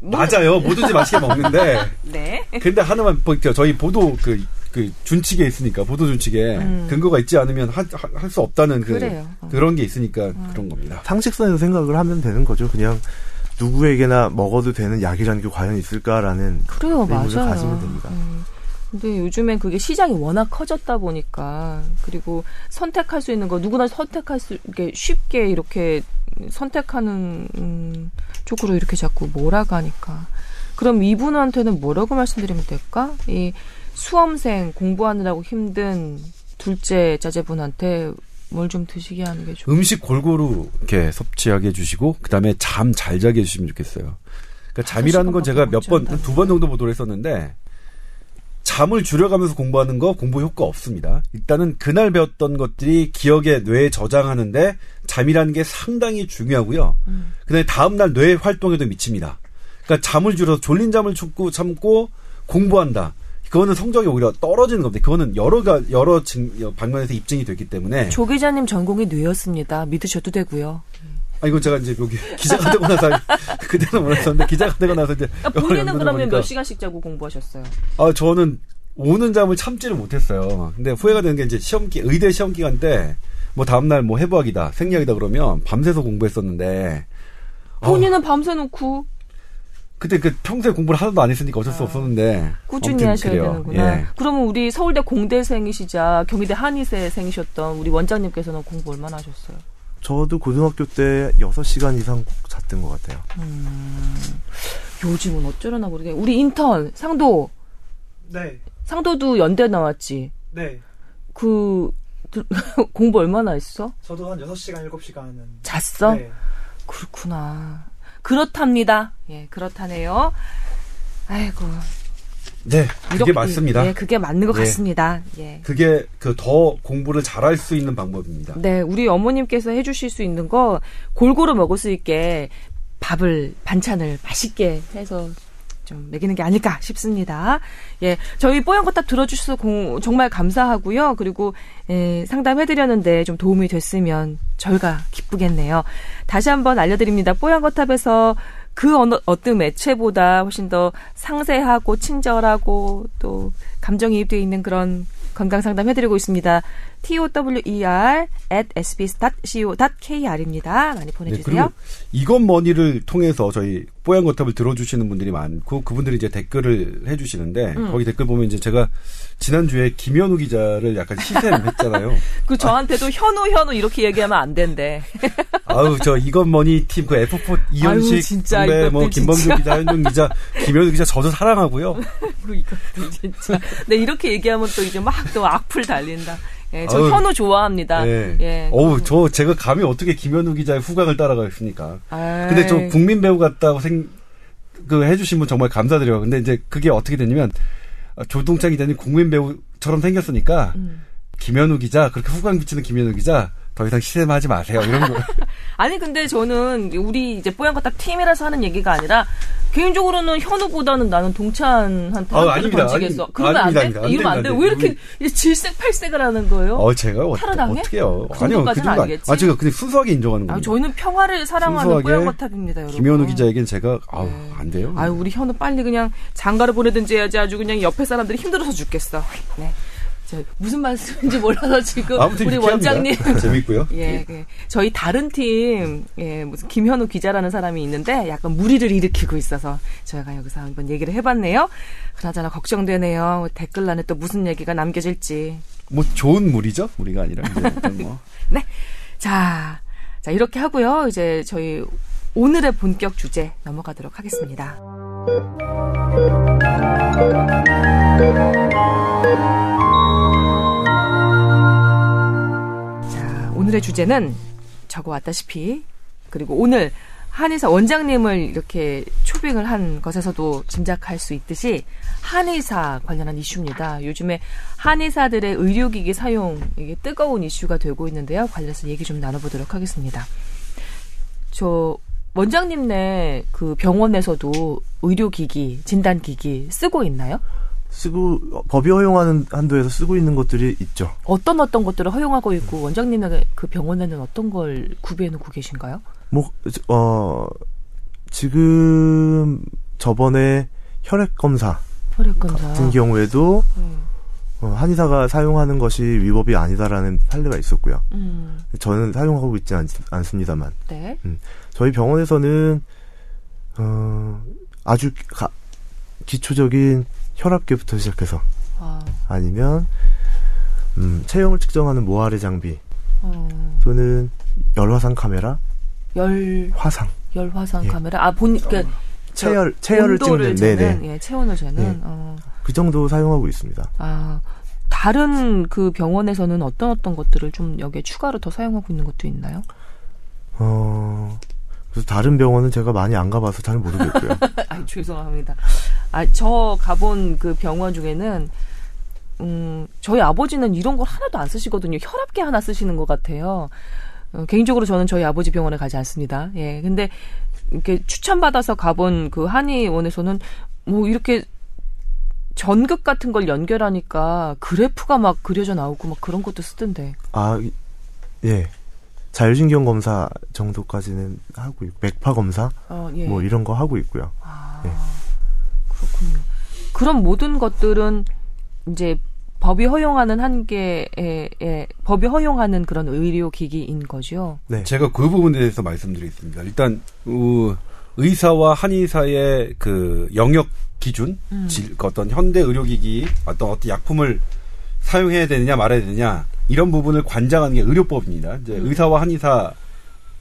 맞아요. 뭐든지 맛있게 먹는데 네. 근데 하나만 볼게요. 저희 보도 그, 그 준칙에 있으니까 보도 준칙에 음. 근거가 있지 않으면 할 수 없다는 그 그래요. 어. 그런 게 있으니까 그런 겁니다. 상식선에서 생각을 하면 되는 거죠. 그냥 누구에게나 먹어도 되는 약이라는 게 과연 있을까라는 그래요, 의문을 맞아요. 가지면 됩니다. 음. 근데 요즘엔 그게 시장이 워낙 커졌다 보니까 그리고 선택할 수 있는 거 누구나 선택할 수 이렇게 쉽게 이렇게 선택하는 음, 쪽으로 이렇게 자꾸 몰아가니까 그럼 이분한테는 뭐라고 말씀드리면 될까? 이 수험생 공부하느라고 힘든 둘째 자제분한테 뭘 좀 드시게 하는 게 좋. 음식 골고루 이렇게 섭취하게 해주시고 그다음에 잠 잘 자게 해주시면 좋겠어요. 그러니까 잠이라는 건 제가 몇 번, 두 번 정도 보도를 했었는데 잠을 줄여가면서 공부하는 거 공부 효과 없습니다. 일단은 그날 배웠던 것들이 기억에 뇌에 저장하는데 잠이라는 게 상당히 중요하고요. 음. 그다음에 다음날 뇌 활동에도 미칩니다. 그러니까 잠을 줄여서 졸린 잠을 참고 참고 공부한다. 그거는 성적이 오히려 떨어지는 겁니다. 그거는 여러 가 여러 증, 방면에서 입증이 됐기 때문에 조 기자님 전공이 뇌였습니다. 믿으셔도 되고요. 아 이거 제가 이제 여기 기자가 되고 나서 그때는 몰랐었는데 기자가 되고 나서 이제 아, 본인은 그러면 몇 시간씩 자고 공부하셨어요? 아 저는 오는 잠을 참지를 못했어요. 근데 후회가 되는 게 이제 시험기 의대 시험 기간 때 뭐 다음날 뭐 해부학이다 생리학이다 그러면 밤새서 공부했었는데 본인은 어. 밤새 놓고 그때 그 평소에 공부를 하나도 안 했으니까 어쩔 수 아, 없었는데 꾸준히 하셔야 그래요. 되는구나. 예. 그러면 우리 서울대 공대생이시자 경희대 한의세생이셨던 우리 원장님께서는 공부 얼마나 하셨어요? 저도 고등학교 때 6시간 이상 꼭 잤던 것 같아요. 음, 요즘은 어쩌려나 모르게. 우리 인턴, 상도. 네. 상도도 연대 나왔지. 네. 그, 공부 얼마나 했어? 저도 한 6시간, 7시간은. 잤어? 네. 그렇구나. 그렇답니다. 예, 그렇다네요. 아이고. 네, 그게 이렇게, 맞습니다. 예, 그게 맞는 것 예. 같습니다. 예. 그게 그 더 공부를 잘할 수 있는 방법입니다. 네, 우리 어머님께서 해주실 수 있는 거 골고루 먹을 수 있게 밥을 반찬을 맛있게 해서 좀 먹이는 게 아닐까 싶습니다. 예, 저희 뽀얀 거탑 들어주셔서 공, 정말 감사하고요. 그리고 예, 상담해드렸는데 좀 도움이 됐으면 저희가 기쁘겠네요. 다시 한번 알려드립니다. 뽀얀 거탑에서 그 어느, 어떤 매체보다 훨씬 더 상세하고 친절하고 또 감정이입되어 있는 그런 건강 상담 해드리고 있습니다. tower at sbs.co.kr입니다. 많이 보내주세요. 네, 이건 머니를 통해서 저희 뽀얀 거탑을 들어주시는 분들이 많고 그분들이 이제 댓글을 해주시는데 음. 거기 댓글 보면 이제 제가 지난 주에 김현우 기자를 약간 시샘했잖아요. 그 저한테도 현우 현우 이렇게 얘기하면 안 된대. 아우 저 이건 머니 팀 그 F4 이현식 아유, 진짜, 선배 뭐 김범규 기자 현종 기자 김현우 기자 저도 사랑하고요. 이것도 진짜. 네 이렇게 얘기하면 또 이제 막 또 악플 달린다. 예, 저 아유, 현우 좋아합니다. 예. 예. 어우, 저 제가 감히 어떻게 김현우 기자의 후각을 따라가겠습니까? 근데 저 국민 배우 같다고 생, 그 해주신 분 정말 감사드려요. 근데 이제 그게 어떻게 됐냐면 조동찬 기자님 국민 배우처럼 생겼으니까 음. 김현우 기자 그렇게 후광 비치는 김현우 기자 더 이상 시샘하지 마세요 이런 거. 아니 근데 저는 우리 이제 뽀얀 거딱 팀이라서 하는 얘기가 아니라 개인적으로는 현우보다는 나는 동찬한테 아, 아닙니다. 던지겠어. 아니, 그러면 아닙니다, 안 돼? 아닙니다. 이러면 안 돼? 왜 이렇게 질색팔색을 하는 거예요? 어, 제가 어, 어떻게요? 그 아니요, 그 정도 아, 제가 근데 순수하게 인정하는 거예요. 아, 저희는 평화를 사랑하는 뽀얀 거탑입니다, 여러분. 김현우 기자에겐 제가 아우 네. 안 돼요. 아유, 우리 현우 빨리 그냥 장가를 보내든지 해야지 아주 그냥 옆에 사람들이 힘들어서 죽겠어. 네. 무슨 말씀인지 몰라서 지금 우리 원장님 재밌고요. 예, 예, 저희 다른 팀 예, 무슨 김현우 기자라는 사람이 있는데 약간 무리를 일으키고 있어서 저희가 여기서 한번 얘기를 해봤네요. 그나저나 걱정되네요. 댓글란에 또 무슨 얘기가 남겨질지. 뭐 좋은 무리죠? 무리가 아니라 뭐. 네, 자, 자 이렇게 하고요. 이제 저희 오늘의 본격 주제 넘어가도록 하겠습니다. 오늘의 주제는 적어왔다시피 그리고 오늘 한의사 원장님을 이렇게 초빙을 한 것에서도 짐작할 수 있듯이 한의사 관련한 이슈입니다. 요즘에 한의사들의 의료기기 사용 이게 뜨거운 이슈가 되고 있는데요. 관련해서 얘기 좀 나눠보도록 하겠습니다. 저 원장님네 그 병원에서도 의료기기, 진단기기 쓰고 있나요? 쓰고 법이 허용하는 한도에서 쓰고 있는 것들이 있죠. 어떤 어떤 것들을 허용하고 있고 원장님의 그 병원에는 어떤 걸 구비해 놓고 계신가요? 뭐 어 지금 저번에 혈액 검사 혈액 검사 같은 경우에도 음. 어, 한의사가 사용하는 것이 위법이 아니다라는 판례가 있었고요. 음. 저는 사용하고 있지 않, 습니다만 네. 음. 저희 병원에서는 어, 아주 가, 기초적인 혈압계부터 시작해서 와. 아니면 음, 체형을 측정하는 모아레 장비 어. 또는 열화상 카메라 열 화상 열화상 예. 카메라 아본 그 체열 체열을 찍는 네네 예, 체온을 재는 예. 어. 그 정도 사용하고 있습니다. 아 다른 그 병원에서는 어떤 어떤 것들을 좀 여기에 추가로 더 사용하고 있는 것도 있나요? 어 그래서 다른 병원은 제가 많이 안 가봐서 잘 모르겠고요. 아 죄송합니다. 아, 저 가본 그 병원 중에는 음, 저희 아버지는 이런 걸 하나도 안 쓰시거든요. 혈압계 하나 쓰시는 것 같아요. 어, 개인적으로 저는 저희 아버지 병원에 가지 않습니다. 예. 근데 이렇게 추천받아서 가본 그 한의원에서는 뭐 이렇게 전극 같은 걸 연결하니까 그래프가 막 그려져 나오고 막 그런 것도 쓰던데. 아, 이- 예. 자율신경 검사 정도까지는 하고 있고, 맥파 검사? 어, 예. 뭐 이런 거 하고 있고요. 아, 예. 그렇군요. 그런 모든 것들은 이제 법이 허용하는 한계에 에, 법이 허용하는 그런 의료 기기인 거죠. 네. 제가 그 부분에 대해서 말씀드리겠습니다. 일단 어, 의사와 한의사의 그 영역 기준, 음. 질, 그 어떤 현대 의료기기, 어떤 어떤 약품을 사용해야 되느냐 말아야 되느냐 이런 부분을 관장하는 게 의료법입니다. 이제 음. 의사와 한의사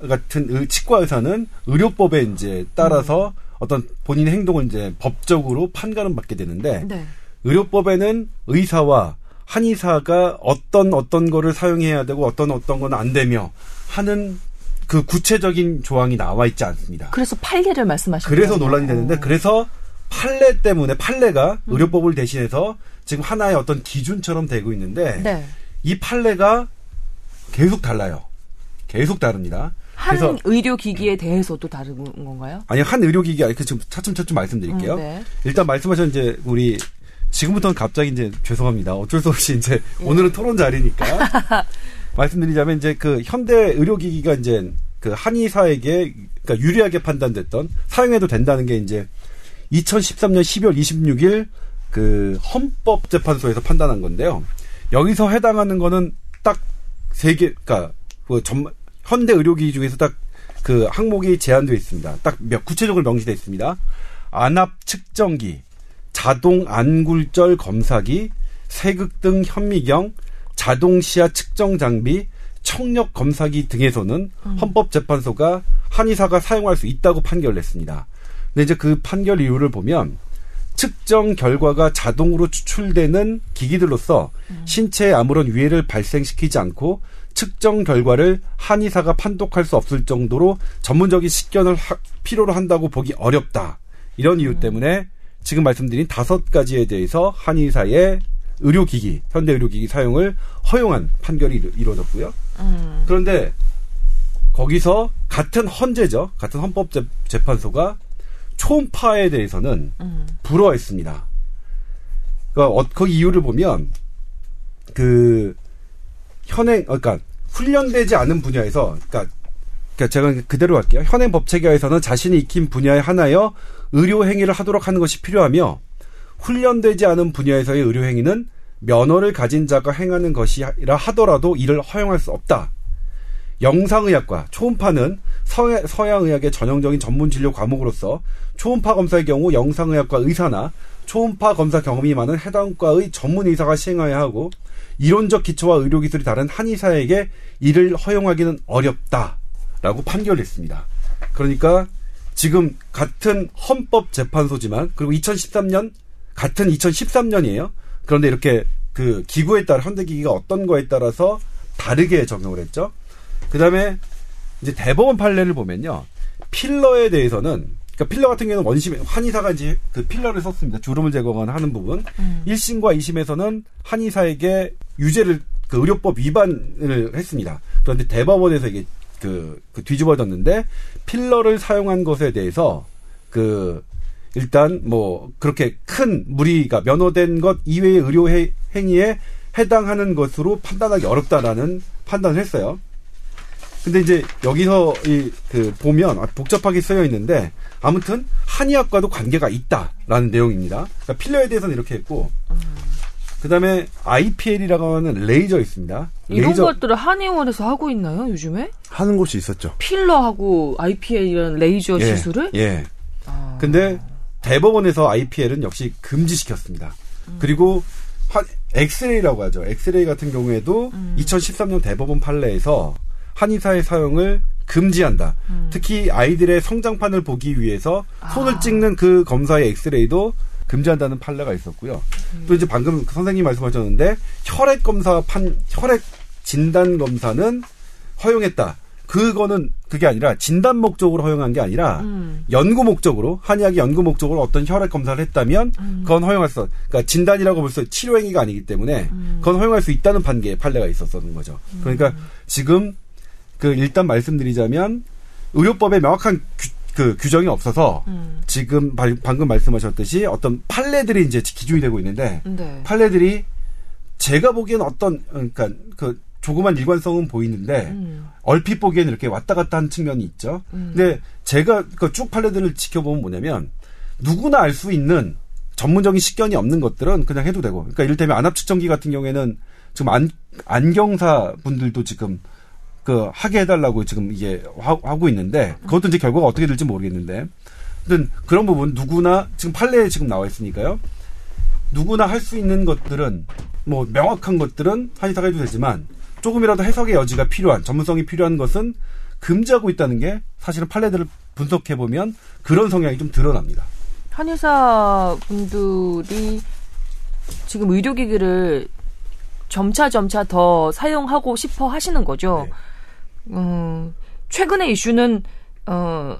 같은 의- 치과 의사는 의료법에 이제 따라서 음. 어떤 본인의 행동을 이제 법적으로 판가름 받게 되는데 네. 의료법에는 의사와 한의사가 어떤 어떤 거를 사용해야 되고 어떤 어떤 거는 안 되며 하는 그 구체적인 조항이 나와 있지 않습니다. 그래서 판례를 말씀하시는 그래서 거예요. 논란이 되는데 어. 그래서 판례 때문에 판례가 음. 의료법을 대신해서 지금 하나의 어떤 기준처럼 되고 있는데 네. 이 판례가 계속 달라요. 계속 다릅니다. 한 그래서- 의료기기에 대해서도 다른 건가요? 아니 한 의료기기 아니 그 지금 차츰차츰 말씀드릴게요. 음, 네. 일단 말씀하신 이제 우리 지금부터는 갑자기 이제 죄송합니다. 어쩔 수 없이 이제 예. 오늘은 토론 자리니까 말씀드리자면 이제 그 현대 의료기기가 이제 그 한의사에게 그러니까 유리하게 판단됐던 사용해도 된다는 게 이제 2013년 12월 26일 그 헌법재판소에서 판단한 건데요. 여기서 해당하는 거는 딱 세 개, 그러니까 그 전, 현대 의료기기 중에서 딱 그 항목이 제한되어 있습니다. 딱몇 구체적으로 명시되어 있습니다. 안압 측정기, 자동 안굴절 검사기, 세극 등 현미경, 자동 시야 측정 장비, 청력 검사기 등에서는 헌법재판소가 한의사가 사용할 수 있다고 판결했습니다. 근데 이제 그 판결 이유를 보면 측정 결과가 자동으로 추출되는 기기들로서 신체에 아무런 위해를 발생시키지 않고 측정 결과를 한의사가 판독할 수 없을 정도로 전문적인 식견을 하- 필요로 한다고 보기 어렵다. 이런 이유 때문에 지금 말씀드린 다섯 가지에 대해서 한의사의 의료기기, 현대 의료기기 사용을 허용한 판결이 이루- 이루어졌고요. 음. 그런데 거기서 같은 헌재죠. 같은 헌법재판소가 초음파에 대해서는 음. 불허했습니다. 그러니까 어, 그 이유를 보면 그 현행 어, 그러니까 훈련되지 않은 분야에서 그러니까, 그러니까 제가 그대로 할게요. 현행 법 체계에서는 자신이 익힌 분야에 하나여 의료 행위를 하도록 하는 것이 필요하며 훈련되지 않은 분야에서의 의료 행위는 면허를 가진 자가 행하는 것이라 하더라도 이를 허용할 수 없다. 영상의학과 초음파는 서양의학의 전형적인 전문 진료 과목으로서 초음파 검사의 경우 영상의학과 의사나 초음파 검사 경험이 많은 해당 과의 전문 의사가 시행해야 하고 이론적 기초와 의료기술이 다른 한의사에게 이를 허용하기는 어렵다라고 판결했습니다. 그러니까 지금 같은 헌법재판소지만 그리고 2013년 같은 2013년이에요. 그런데 이렇게 그 기구에 따라 현대기기가 어떤 거에 따라서 다르게 적용을 했죠. 그다음에 이제 대법원 판례를 보면요. 필러에 대해서는 그러니까 필러 같은 경우는 원심 한의사가 이제 그 필러를 썼습니다. 주름을 제거하는 부분. 음. 1심과 2심에서는 한의사에게 유죄를 그 의료법 위반을 했습니다. 그런데 대법원에서 이게 그, 그 뒤집어졌는데 필러를 사용한 것에 대해서 그 일단 뭐 그렇게 큰 무리가 면허된 것 이외의 의료 해- 행위에 해당하는 것으로 판단하기 어렵다라는 판단을 했어요. 근데 이제 여기서 이 그 보면 아, 복잡하게 쓰여 있는데 아무튼 한의학과도 관계가 있다라는 내용입니다. 그러니까 필러에 대해서는 이렇게 했고 그다음에 IPL이라고 하는 레이저 있습니다. 이런 레이저 것들을 한의원에서 하고 있나요, 요즘에? 하는 곳이 있었죠. 필러하고 IPL 이런 레이저 예, 시술을? 예. 아. 근데 대법원에서 IPL은 역시 금지시켰습니다. 그리고 한 엑스레이라고 하죠. 엑스레이 같은 경우에도 2013년 대법원 판례에서 한의사의 사용을 금지한다. 특히 아이들의 성장판을 보기 위해서 손을 찍는 그 검사의 엑스레이도 금지한다는 판례가 있었고요. 또 이제 방금 그 선생님 말씀하셨는데 혈액 검사 판 혈액 진단 검사는 허용했다. 그거는 그게 아니라 진단 목적으로 허용한 게 아니라 음. 연구 목적으로 한의학이 연구 목적으로 어떤 혈액 검사를 했다면 그건 허용할 수 그러니까 진단이라고 벌써 치료 행위가 아니기 때문에 그건 허용할 수 있다는 판계에 판례가 있었던 거죠. 그러니까 지금 그 일단 말씀드리자면 의료법에 명확한 규, 그 규정이 없어서 음. 지금 발- 방금 말씀하셨듯이 어떤 판례들이 이제 기준이 되고 있는데 네. 판례들이 제가 보기엔 어떤 그러니까 그 조그만 일관성은 보이는데 음. 얼핏 보기에는 이렇게 왔다 갔다 하는 측면이 있죠. 근데 제가 그 쭉 판례들을 지켜보면 뭐냐면 누구나 알 수 있는 전문적인 식견이 없는 것들은 그냥 해도 되고. 그러니까 이를테면 안압 측정기 같은 경우에는 지금 안 안경사 분들도 지금 그 하게 해달라고 지금 이게 하- 하고 있는데 그것도 이제 결과가 어떻게 될지 모르겠는데. 하여튼 그런 부분 누구나 지금 판례에 지금 나와 있으니까요. 누구나 할 수 있는 것들은 뭐 명확한 것들은 한의사가 해도 되지만 조금이라도 해석의 여지가 필요한 전문성이 필요한 것은 금지하고 있다는 게 사실은 판례들을 분석해 보면 그런 성향이 좀 드러납니다. 한의사 분들이 지금 의료기기를 점차 점차 더 사용하고 싶어 하시는 거죠. 네. 음, 최근의 이슈는 어,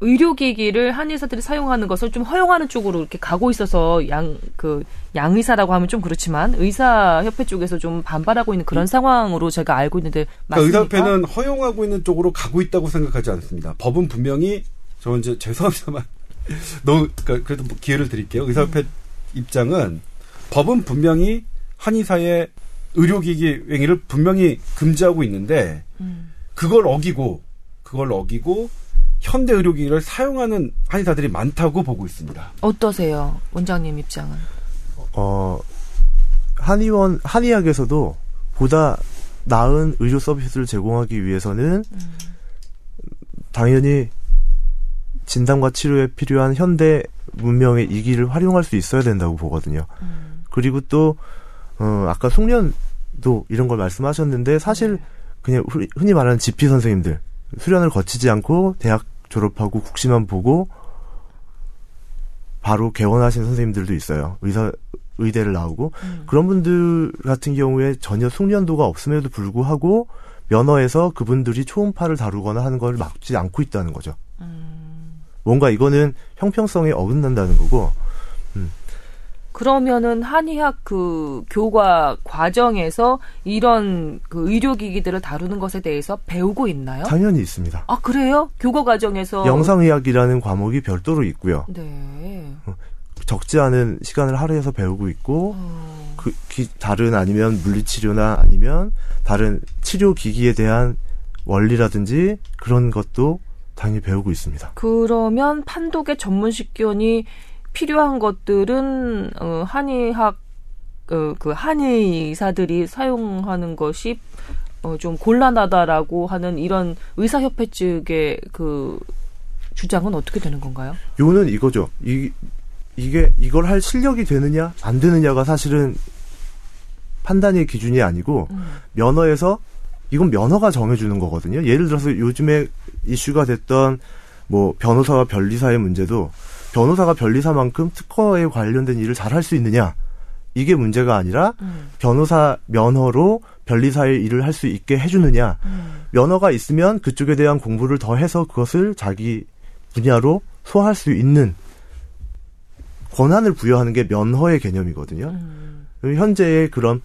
의료기기를 한의사들이 사용하는 것을 좀 허용하는 쪽으로 이렇게 가고 있어서 양 그 양의사라고 하면 좀 그렇지만 의사협회 쪽에서 좀 반발하고 있는 그런 상황으로 제가 알고 있는데 그러니까 맞습니까? 의사협회는 허용하고 있는 쪽으로 가고 있다고 생각하지 않습니다. 법은 분명히 저 이제 죄송합니다만 너무 그러니까 그래도 뭐 기회를 드릴게요. 의사협회 입장은 법은 분명히 한의사의 의료기기 행위를 분명히 금지하고 있는데 음. 그걸 어기고 그걸 어기고 현대 의료기기를 사용하는 한의사들이 많다고 보고 있습니다. 어떠세요, 원장님 입장은? 어, 한의원, 한의학에서도 보다 나은 의료 서비스를 제공하기 위해서는 당연히 진단과 치료에 필요한 현대 문명의 이기를 활용할 수 있어야 된다고 보거든요. 그리고 또, 어, 아까 송년 도 이런 걸 말씀하셨는데 사실 그냥 흔히- 말하는 지피 선생님들, 수련을 거치지 않고 대학 졸업하고 국시만 보고 바로 개원하신 선생님들도 있어요. 의사 의대를 나오고. 그런 분들 같은 경우에 전혀 숙련도가 없음에도 불구하고 면허에서 그분들이 초음파를 다루거나 하는 걸 막지 않고 있다는 거죠. 뭔가 이거는 형평성에 어긋난다는 거고 그러면은 한의학 그 교과 과정에서 이런 그 의료기기들을 다루는 것에 대해서 배우고 있나요? 당연히 있습니다. 아 그래요? 교과 과정에서 영상의학이라는 과목이 별도로 있고요. 네. 적지 않은 시간을 할애해서 배우고 있고 어, 그 기- 다른 아니면 물리치료나 아니면 다른 치료 기기에 대한 원리라든지 그런 것도 당연히 배우고 있습니다. 그러면 판독의 전문 식견이 필요한 것들은 어, 한의학 어, 그 한의사들이 사용하는 것이 어, 좀 곤란하다라고 하는 이런 의사협회 측의 그 주장은 어떻게 되는 건가요? 요는 이거죠. 이 이게 이걸 할 실력이 되느냐 안 되느냐가 사실은 판단의 기준이 아니고 면허에서 이건 면허가 정해주는 거거든요. 예를 들어서 요즘에 이슈가 됐던 뭐 변호사와 변리사의 문제도 변호사가 변리사만큼 특허에 관련된 일을 잘 할 수 있느냐. 이게 문제가 아니라 변호사 면허로 변리사의 일을 할 수 있게 해주느냐. 면허가 있으면 그쪽에 대한 공부를 더 해서 그것을 자기 분야로 소화할 수 있는 권한을 부여하는 게 면허의 개념이거든요. 현재의 그런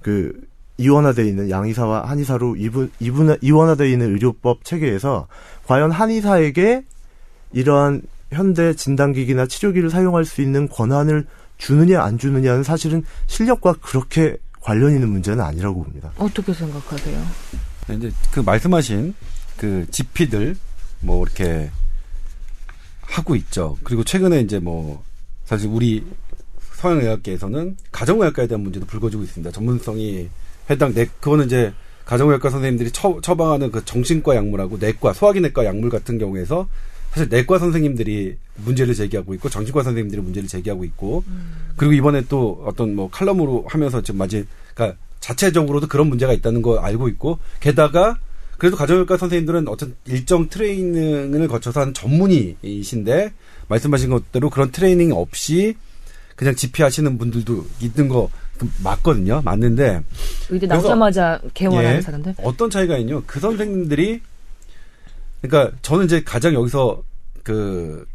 그 이원화되어 있는 양의사와 한의사로 이분 이분 이원화되어 있는 의료법 체계에서 과연 한의사에게 이러한 현대 진단기기나 치료기를 사용할 수 있는 권한을 주느냐 안 주느냐는 사실은 실력과 그렇게 관련 있는 문제는 아니라고 봅니다. 어떻게 생각하세요? 네, 이제 그 말씀하신 그 지피들 뭐 이렇게 하고 있죠. 그리고 최근에 이제 뭐 사실 우리 서양의학계에서는 가정의학과에 대한 문제도 불거지고 있습니다. 전문성이 해당 내 그거는 이제 가정의학과 선생님들이 처, 처방하는 그 정신과 약물하고 내과 소화기내과 약물 같은 경우에서 사실 내과 선생님들이 문제를 제기하고 있고 정신과 선생님들이 문제를 제기하고 있고 그리고 이번에 또 어떤 뭐 칼럼으로 하면서 지금 마치 그러니까 자체적으로도 그런 문제가 있다는 거 알고 있고 게다가 그래도 가정의학과 선생님들은 어떤 일정 트레이닝을 거쳐서 하는 전문의이신데 말씀하신 것대로 그런 트레이닝 없이 그냥 집회하시는 분들도 있는 거그 맞거든요. 맞는데 의대 나오자마자 개원하는 예. 사람들. 어떤 차이가 있냐? 그 선생님들이 그러니까 저는 이제 가장 여기서 그좀그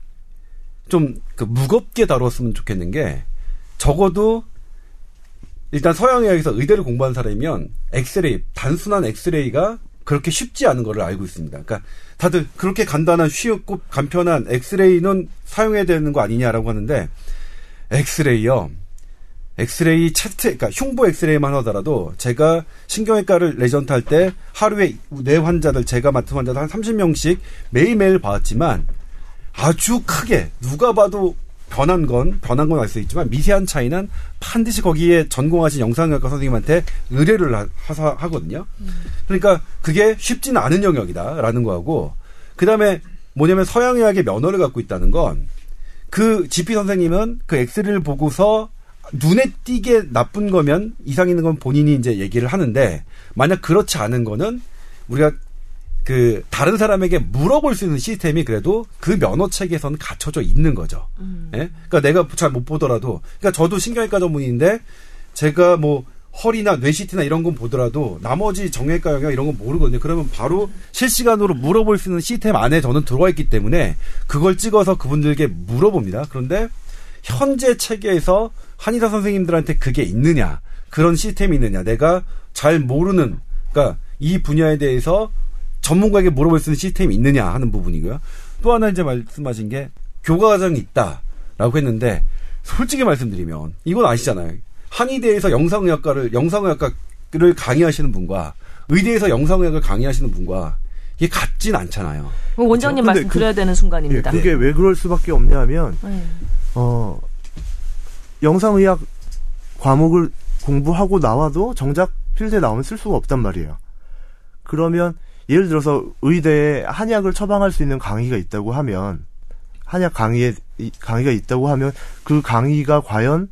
무겁게 다뤘으면 좋겠는 게 적어도 일단 서양의학에서 의대를 공부한 사람이면 엑스레이 단순한 엑스레이가 그렇게 쉽지 않은 거를 알고 있습니다. 그러니까 다들 그렇게 간단한 쉽고 간편한 엑스레이는 사용해야 되는 거 아니냐라고 하는데 엑스레이요. 엑스레이 chest, 그러니까 흉부 엑스레이만 하더라도 제가 신경외과를 레지던트 할 때 하루에 내 환자들, 제가 맡은 환자들 한 30명씩 매일매일 봤지만 아주 크게 누가 봐도 변한 건, 변한 건 알 수 있지만 미세한 차이는 반드시 거기에 전공하신 영상의학과 선생님한테 의뢰를 하, 하사- 하거든요. 그러니까 그게 쉽지는 않은 영역이다라는 거하고 그 다음에 뭐냐면 서양의학의 면허를 갖고 있다는 건 그 GP 선생님은 그 엑스레이를 보고서 눈에 띄게 나쁜 거면 이상 있는 건 본인이 이제 얘기를 하는데 만약 그렇지 않은 거는 우리가 그 다른 사람에게 물어볼 수 있는 시스템이 그래도 그 면허 체계에서는 갖춰져 있는 거죠. 예? 그러니까 내가 잘 못 보더라도 그러니까 저도 신경외과 전문인데 제가 뭐 허리나 뇌시티나 이런 건 보더라도 나머지 정형외과 영역 이런 건 모르거든요. 그러면 바로 실시간으로 물어볼 수 있는 시스템 안에 저는 들어와 있기 때문에 그걸 찍어서 그분들에게 물어봅니다. 그런데 현재 체계에서 한의사 선생님들한테 그게 있느냐 그런 시스템이 있느냐 내가 잘 모르는 그러니까 이 분야에 대해서 전문가에게 물어볼 수 있는 시스템이 있느냐 하는 부분이고요. 또 하나 이제 말씀하신 게 교과 과정이 있다라고 했는데 솔직히 말씀드리면 이건 아시잖아요. 한의대에서 영상의학과를 영상의학과를 강의하시는 분과 의대에서 영상의학을 강의하시는 분과 이게 같진 않잖아요. 뭐 원장님 근데 말씀 그- 드려야 되는 예, 순간입니다. 그게 왜 그럴 수밖에 없냐면 네. 어 영상의학 과목을 공부하고 나와도 정작 필드에 나오면 쓸 수가 없단 말이에요. 그러면 예를 들어서 의대에 한약을 처방할 수 있는 강의가 있다고 하면 한약 강의에 이- 강의가 있다고 하면 그 강의가 과연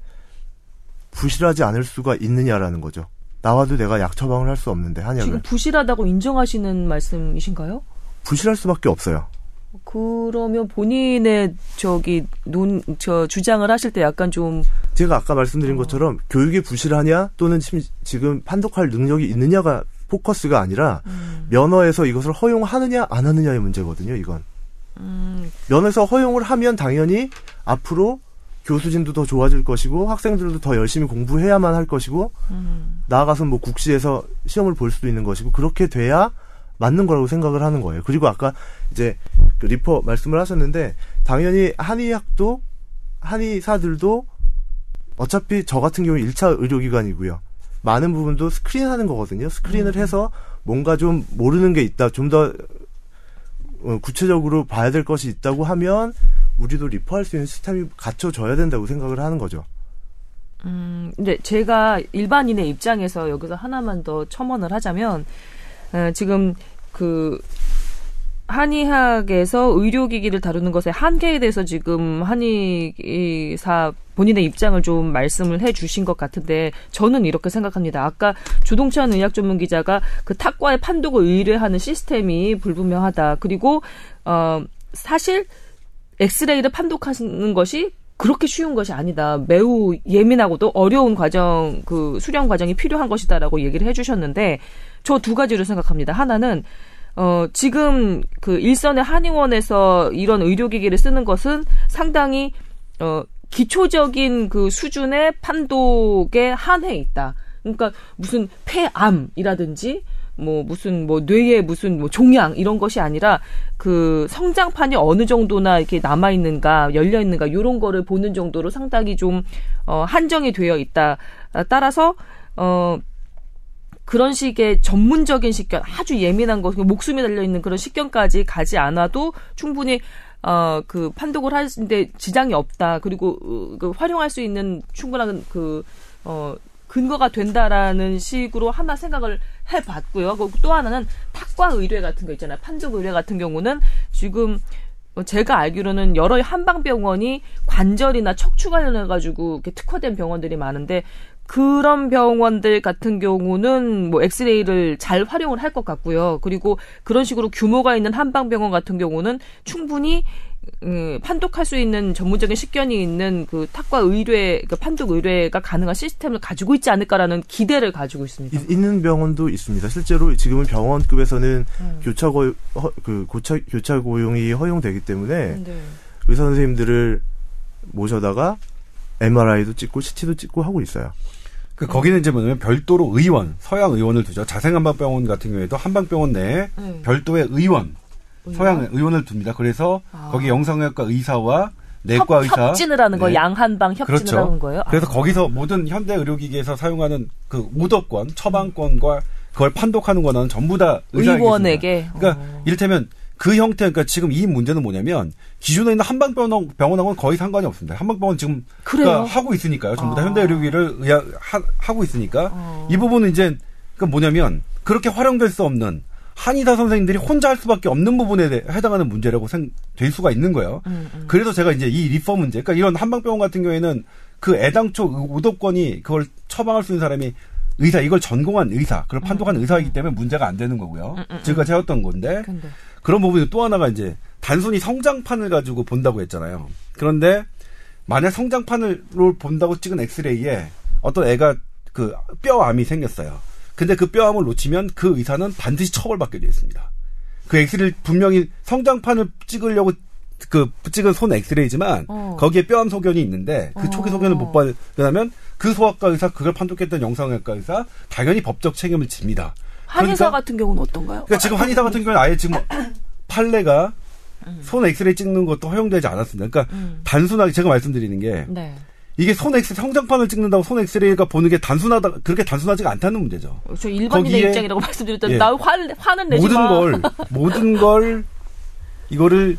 부실하지 않을 수가 있느냐라는 거죠. 나와도 내가 약 처방을 할 수 없는데 한약을 지금 부실하다고 인정하시는 말씀이신가요? 부실할 수밖에 없어요. 그러면 본인의 저기 논 저 주장을 하실 때 약간 좀 제가 아까 말씀드린 것처럼 교육이 부실하냐 또는 심- 지금 판독할 능력이 있느냐가 포커스가 아니라 면허에서 이것을 허용하느냐 안 하느냐의 문제거든요. 이건 음, 면허에서 허용을 하면 당연히 앞으로 교수진도 더 좋아질 것이고 학생들도 더 열심히 공부해야만 할 것이고 음. 나아가서 뭐 국시에서 시험을 볼 수도 있는 것이고 그렇게 돼야 맞는 거라고 생각을 하는 거예요. 그리고 아까 이제 그 refer 말씀을 하셨는데 당연히 한의학도 한의사들도 어차피 저 같은 경우 1차 의료기관이고요. 많은 부분도 스크린 하는 거거든요. screen을 해서 뭔가 좀 모르는 게 있다, 좀더 어, 구체적으로 봐야 될 것이 있다고 하면 우리도 리퍼할 수 있는 시스템이 갖춰져야 된다고 생각을 하는 거죠. 음, 근데 제가 일반인의 입장에서 여기서 하나만 더 첨언을 하자면, 어, 지금 그, 한의학에서 의료기기를 다루는 것의 한계에 대해서 지금 한의사 본인의 입장을 좀 말씀을 해 주신 것 같은데 저는 이렇게 생각합니다. 아까 조동찬 의학 전문 기자가 그 탁과의 판독을 의뢰하는 시스템이 불분명하다. 그리고 어 사실 엑스레이를 판독하는 것이 그렇게 쉬운 것이 아니다. 매우 예민하고도 어려운 과정, 그 수련 과정이 필요한 것이다라고 얘기를 해주셨는데, 저 두 가지로 생각합니다. 하나는, 어, 지금 그 일선의 한의원에서 이런 의료기기를 쓰는 것은 상당히, 어, 기초적인 그 수준의 판독에 한해 있다. 그러니까 무슨 폐암이라든지 뭐 무슨 뭐 뇌에 무슨 뭐 종양 이런 것이 아니라 그 성장판이 어느 정도나 이렇게 남아 있는가 열려 있는가 요런 거를 보는 정도로 상당히 좀 어, 한정이 되어 있다. 아, 따라서 어 그런 식의 전문적인 식견, 아주 예민한 거, 목숨이 달려 있는 그런 식견까지 가지 않아도 충분히 어, 그 판독을 하는데 지장이 없다. 그리고 어, 그 활용할 수 있는 충분한 그 어, 근거가 된다라는 식으로 하나 생각을 해봤고요. 그리고 또 하나는 탁과 의뢰 같은 거 있잖아요. 판독 의뢰 같은 경우는 지금 어, 제가 알기로는 여러 한방병원이 관절이나 척추 관련해가지고 이렇게 특화된 병원들이 많은데 그런 병원들 같은 경우는 뭐 엑스레이를 잘 활용을 할 것 같고요. 그리고 그런 식으로 규모가 있는 한방병원 같은 경우는 충분히 음, 판독할 수 있는 전문적인 식견이 있는 그 탁과 의뢰, 그 판독 의뢰가 가능한 시스템을 가지고 있지 않을까라는 기대를 가지고 있습니다. 이- 있는 병원도 있습니다. 실제로 지금은 병원급에서는 음. 교차 고, 허, 그 고차, 교차 고용이 허용되기 때문에 네. 의사 선생님들을 모셔다가 MRI도 찍고 CT도 찍고 하고 있어요. 그 거기는 이제 뭐냐면 별도로 의원, 서양 의원을 두죠. 자생한방병원 같은 경우에도 한방병원 내에 네. 별도의 의원, 의원? 서양 의원을 둡니다. 그래서 아. 거기 영상의학과 의사와 내과 협, 의사 협진을 하는 거, 네. 양한방 협진을 그렇죠. 하는 거예요. 그래서 아. 거기서 모든 현대 의료기기에서 사용하는 그 오더권, 처방권과 그걸 판독하는 권한은 전부 다 의사에게 의원에게. 그러니까 어. 이를테면 그 형태, 그러니까 지금 이 문제는 뭐냐면 기존에 있는 한방병원 병원하고는 거의 상관이 없습니다. 한방병원 지금? 그러니까 하고 있으니까요. 전부 다 아. 현대 의료기를 의하, 하, 하고 있으니까 어. 이 부분은 이제 그 뭐냐면 그렇게 활용될 수 없는 한의사 선생님들이 혼자 할 수밖에 없는 부분에 대- 해당하는 문제라고 생, 될 수가 있는 거예요. 음, 음. 그래서 제가 이제 이 refer 문제, 그러니까 이런 한방병원 같은 경우에는 그 애당초 오더권이 그걸 처방할 수 있는 사람이 의사, 이걸 전공한 의사, 그걸 판독한 의사이기 때문에 문제가 안 되는 거고요. 음, 음, 지금까지 해왔던 건데, 근데. 그런 부분이 또 하나가 이제 단순히 성장판을 가지고 본다고 했잖아요. 그런데 만약 성장판으로 본다고 찍은 엑스레이에 어떤 애가 그 뼈암이 생겼어요. 근데 그 뼈암을 놓치면 그 의사는 반드시 처벌받게 되어 있습니다. 그 엑스레이 분명히 성장판을 찍으려고 그 찍은 손 엑스레이지만 어. 거기에 뼈암 소견이 있는데 그 초기 어. 소견을 못 발견하면 그 소아과 의사 그걸 판독했던 영상의학과 의사 당연히 법적 책임을 집니다. 한의사 그러니까- 같은 경우는 어떤가요? 그러니까 지금 한의사 같은 경우는 아예 지금 판례가 손 엑스레이 찍는 것도 허용되지 않았습니다. 그러니까 음. 단순하게 제가 말씀드리는 게 네. 이게 손 엑스 성장판을 찍는다고 손 엑스레이가 보는 게 단순하다 그렇게 단순하지가 않다는 문제죠. 저 일반인의 입장이라고 말씀드렸더니 예. 나 화, 화는 내지 모든 마. 걸 모든 걸 이거를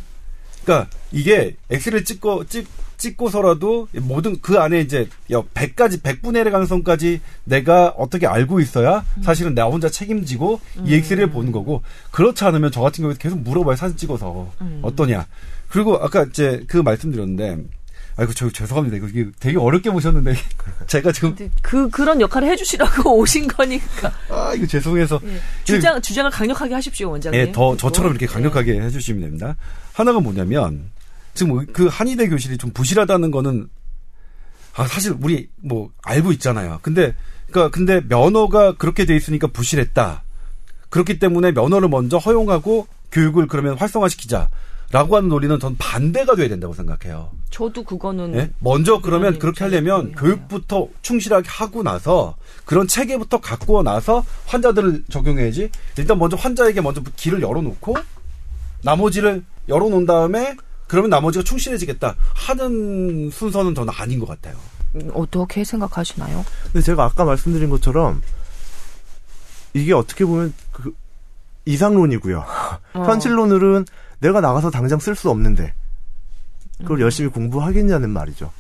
그러니까 이게 엑스레이 찍고 찍 찍고서라도 모든 그 안에 이제 100가지 100분의 1의 가능성까지 내가 어떻게 알고 있어야 사실은 나 혼자 책임지고 이 엑스레이를 보는 거고 그렇지 않으면 저 같은 경우에 계속 물어봐요 사진 찍어서 음. 어떠냐 그리고 아까 이제 그 말씀드렸는데 아이고 저 죄송합니다 이거 이게 되게 어렵게 보셨는데 제가 지금 그 그런 역할을 해주시라고 오신 거니까 아 이거 죄송해서 예. 주장 주장을 강력하게 하십시오 원장님. 예, 더 저처럼 그리고, 이렇게 강력하게 해주시면 됩니다. 하나가 뭐냐면 지금 그 한의대 교실이 좀 부실하다는 거는 아 사실 우리 뭐 알고 있잖아요. 근데 그러니까 근데 면허가 그렇게 돼 있으니까 부실했다. 그렇기 때문에 면허를 먼저 허용하고 교육을 그러면 활성화시키자. 라고 하는 논리는 전 반대가 돼야 된다고 생각해요. 예. 저도 그거는 예? 먼저 그러면 그렇게 하려면. 교육부터 충실하게 하고 나서 그런 체계부터 갖고 나서 환자들을 적용해야지. 일단 먼저 환자에게 먼저 길을 열어놓고 나머지를 열어놓은 다음에 그러면 나머지가 충실해지겠다 하는 순서는 저는 아닌 것 같아요. 음, 어떻게 생각하시나요? 근데 제가 아까 말씀드린 것처럼 이게 어떻게 보면 그 이상론이고요. 어. 현실론으로는 내가 나가서 당장 쓸 수 없는데 그걸 음. 열심히 공부하겠냐는 말이죠.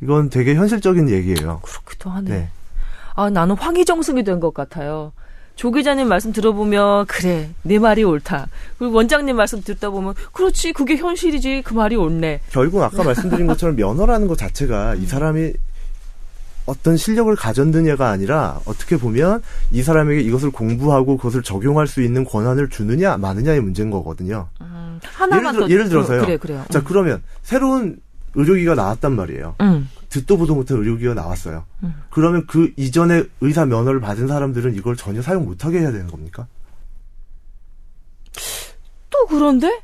이건 되게 현실적인 얘기예요. 그렇기도 하네. 네. 아 나는 황희정승이 된 것 같아요. 조 기자님 말씀 들어보면 그래 내 말이 옳다. 그리고 원장님 말씀 듣다 보면 그렇지 그게 현실이지 그 말이 옳네. 결국 아까 말씀드린 것처럼 면허라는 것 자체가 이 사람이 어떤 실력을 가졌느냐가 아니라 어떻게 보면 이 사람에게 이것을 공부하고 그것을 적용할 수 있는 권한을 주느냐 마느냐의 문제인 거거든요. 음, 하나만 예를, 들, 더 예를 들어서요. 어, 그래 그래요. 자 그러면 새로운 의료기가 나왔단 말이에요. 음. 듣도 보도 못한 의료기가 나왔어요. 음. 그러면 그 이전에 의사 면허를 받은 사람들은 이걸 전혀 사용 못하게 해야 되는 겁니까? 또 그런데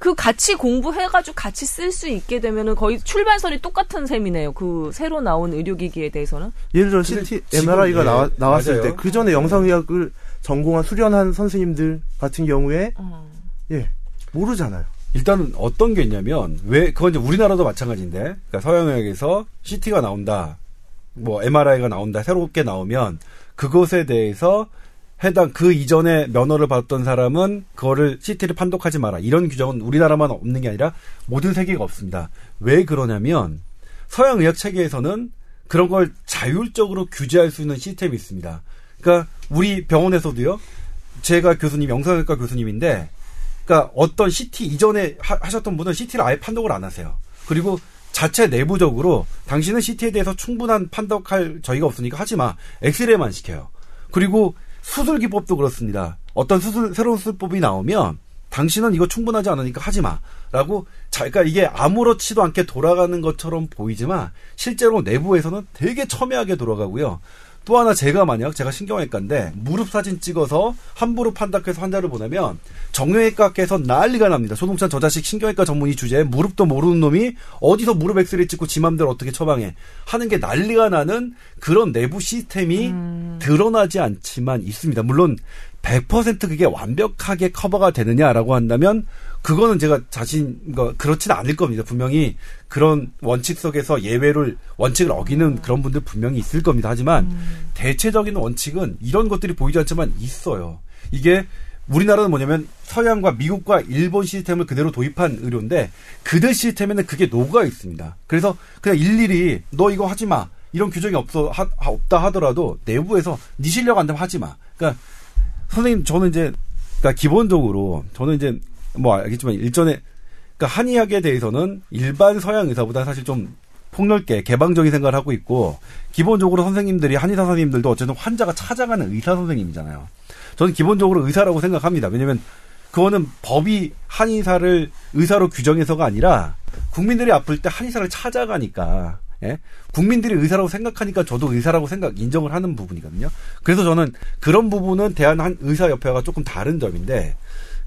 그 같이 공부해가지고 같이 쓸 수 있게 되면은 거의 출발선이 똑같은 셈이네요. 그 새로 나온 의료기기에 대해서는. 예를 들어 CT, MRI가 예, 나와, 나왔을. 때 그 전에 영상의학을 전공한 수련한 선생님들 같은 경우에 어. 예 모르잖아요. 일단은 어떤 게 있냐면 왜 그건 이제 우리나라도 마찬가지인데 그러니까 서양의학에서 CT가 나온다, 뭐 MRI가 나온다 새롭게 나오면 그것에 대해서 해당 그 이전에 면허를 받았던 사람은 그거를 CT를 판독하지 마라 이런 규정은 우리나라만 없는 게 아니라 모든 세계가 없습니다. 왜 그러냐면 서양 의학 체계에서는 그런 걸 자율적으로 규제할 수 있는 시스템이 있습니다. 그러니까 우리 병원에서도요. 제가 교수님 영상의과 교수님인데 그러니까 어떤 CT 이전에 하, 하셨던 분은 CT를 아예 판독을 안 하세요. 그리고 자체 내부적으로 당신은 CT에 대해서 충분한 판독할 저희가 없으니까 하지 마. 엑스레이만 시켜요. 그리고 수술 기법도 그렇습니다. 어떤 수술 새로운 수술법이 나오면 당신은 이거 충분하지 않으니까 하지 마. 라고, 자, 그러니까 이게 아무렇지도 않게 돌아가는 것처럼 보이지만, 실제로 내부에서는 되게 첨예하게 돌아가고요. 또 하나 제가 만약 제가 신경외과인데 무릎 사진 찍어서 한 무릎 한다해서 환자를 보내면 정형외과께서 난리가 납니다. 조동찬 저 자식 신경외과 전문의 주제에 무릎도 모르는 놈이 어디서 무릎 엑스레이 찍고 지 맘대로 어떻게 처방해 하는 게 난리가 나는 그런 내부 시스템이 음. 드러나지 않지만 있습니다. 물론 100% 그게 완벽하게 커버가 되느냐라고 한다면 그거는 제가 자신 그 그렇지는 않을 겁니다. 분명히 그런 원칙 속에서 예외를 원칙을 어기는 그런 분들 분명히 있을 겁니다. 하지만 음. 대체적인 원칙은 이런 것들이 보이지 않지만 있어요. 이게 우리나라는 뭐냐면 서양과 미국과 일본 시스템을 그대로 도입한 의료인데 그들 시스템에는 그게 녹아 있습니다. 그래서 그냥 일일이 너 이거 하지 마. 이런 규정이 없어 하, 없다 하더라도 내부에서 네 실력 안 되면 하지 마. 그러니까 선생님 저는 이제 그러니까 기본적으로 저는 이제 뭐 알겠지만 일전에 그러니까 한의학에 대해서는 일반 서양 의사보다 사실 좀 폭넓게 개방적인 생각을 하고 있고 기본적으로 선생님들이 한의사 선생님들도 어쨌든 환자가 찾아가는 의사 선생님이잖아요. 저는 기본적으로 의사라고 생각합니다. 왜냐하면 그거는 법이 한의사를 의사로 규정해서가 아니라 국민들이 아플 때 한의사를 찾아가니까 예? 국민들이 의사라고 생각하니까 저도 의사라고 생각 인정을 하는 부분이거든요. 그래서 저는 그런 부분은 대한 한 의사협회가 조금 다른 점인데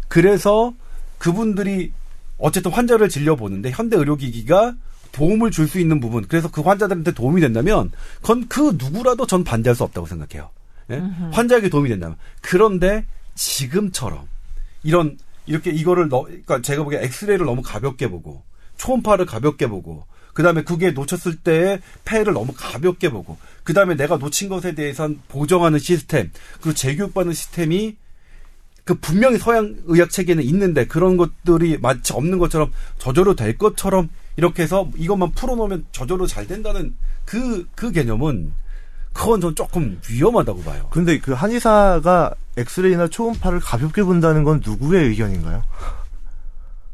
그래서 그분들이 어쨌든 환자를 진료 보는데 현대 의료기기가 도움을 줄 수 있는 부분, 그래서 그 환자들한테 도움이 된다면, 그건 그 누구라도 전 반대할 수 없다고 생각해요. 예? 환자에게 도움이 된다면. 그런데 지금처럼 이런 이렇게 이거를 너, 그러니까 제가 보기에 엑스레이를 너무 가볍게 보고 초음파를 가볍게 보고 그다음에 그게 놓쳤을 때의 폐를 너무 가볍게 보고 그다음에 내가 놓친 것에 대해선 보정하는 시스템 그리고 재교육받는 시스템이 그 분명히 서양 의학 체계는 있는데 그런 것들이 마치 없는 것처럼 저절로 될 것처럼 이렇게 해서 이것만 풀어놓으면 저절로 잘 된다는 그, 그 개념은 그건 좀 조금 위험하다고 봐요. 근데 그 한의사가 엑스레이나 초음파를 가볍게 본다는 건 누구의 의견인가요?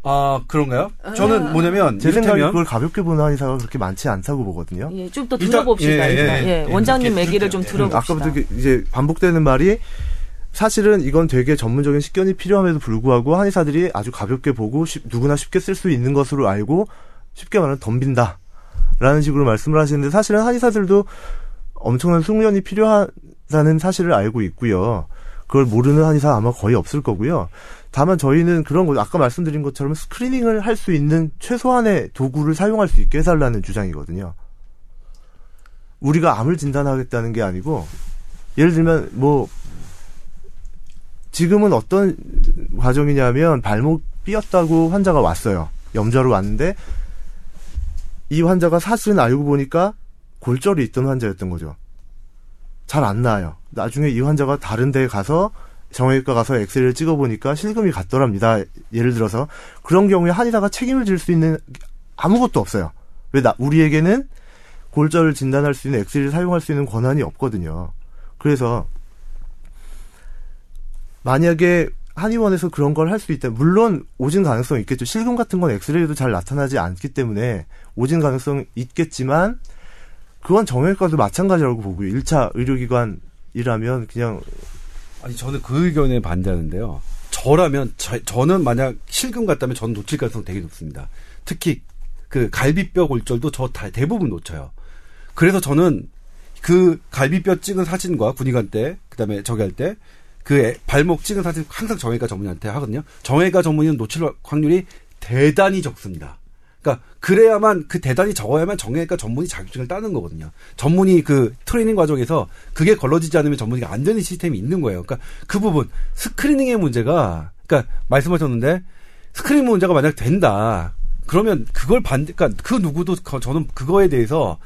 아 그런가요? 저는 뭐냐면 제 생각에 그걸 가볍게 보는 한의사가 그렇게 많지 않다고 보거든요. 예, 좀 더 들어봅시다. 예, 예, 예, 예, 원장님 얘기를 좀 들어봅시다. 아까부터 이제 반복되는 말이 사실은 이건 되게 전문적인 식견이 필요함에도 불구하고 한의사들이 아주 가볍게 보고 쉽, 누구나 쉽게 쓸 수 있는 것으로 알고 쉽게 말하면 덤빈다. 라는 식으로 말씀을 하시는데 사실은 한의사들도 엄청난 숙련이 필요하다는 사실을 알고 있고요. 그걸 모르는 한의사 아마 거의 없을 거고요. 다만 저희는 그런 거 아까 말씀드린 것처럼 스크리닝을 할 수 있는 최소한의 도구를 사용할 수 있게 해달라는 주장이거든요. 우리가 암을 진단하겠다는 게 아니고 예를 들면 뭐 지금은 어떤 과정이냐면 발목 삐었다고 환자가 왔어요. 염좌로 왔는데 이 환자가 사실은 알고 보니까 골절이 있던 환자였던 거죠. 잘 안 나아요. 나중에 이 환자가 다른 데에 가서 정형외과 가서 엑스레이를 찍어보니까 실금이 갔더랍니다. 예를 들어서 그런 경우에 한의사가 책임을 질 수 있는 아무것도 없어요. 왜 나, 우리에게는 골절을 진단할 수 있는 엑스레이를 사용할 수 있는 권한이 없거든요. 그래서 만약에 한의원에서 그런 걸 할 수 있다. 물론 오진 가능성이 있겠죠. 실금 같은 건 엑스레이도 잘 나타나지 않기 때문에 오진 가능성 있겠지만 그건 정형외과도 마찬가지라고 보고요. 1차 의료기관이라면 그냥 아니 저는 그 의견에 반대하는데요. 저라면 저, 저는 만약 실금 같다면 저는 놓칠 가능성 되게 높습니다. 특히 그 갈비뼈 골절도 저 다 대부분 놓쳐요. 그래서 저는 그 갈비뼈 찍은 사진과 군의관 때 그다음에 저기 할 때 그 발목 찍은 사진 항상 정형외과 전문의한테 하거든요. 정형외과 전문의는 놓칠 확률이 대단히 적습니다. 그러니까 그래야만 그 대단히 적어야만 정형외과 전문의 자격증을 따는 거거든요. 전문의 그 트레이닝 과정에서 그게 걸러지지 않으면 전문의가 안 되는 시스템이 있는 거예요. 그러니까 그 부분 screening의 문제가 그러니까 말씀하셨는데 screening 문제가 만약 된다. 그러면 그걸 반대 그러니까 그 누구도 저는 그거에 대해서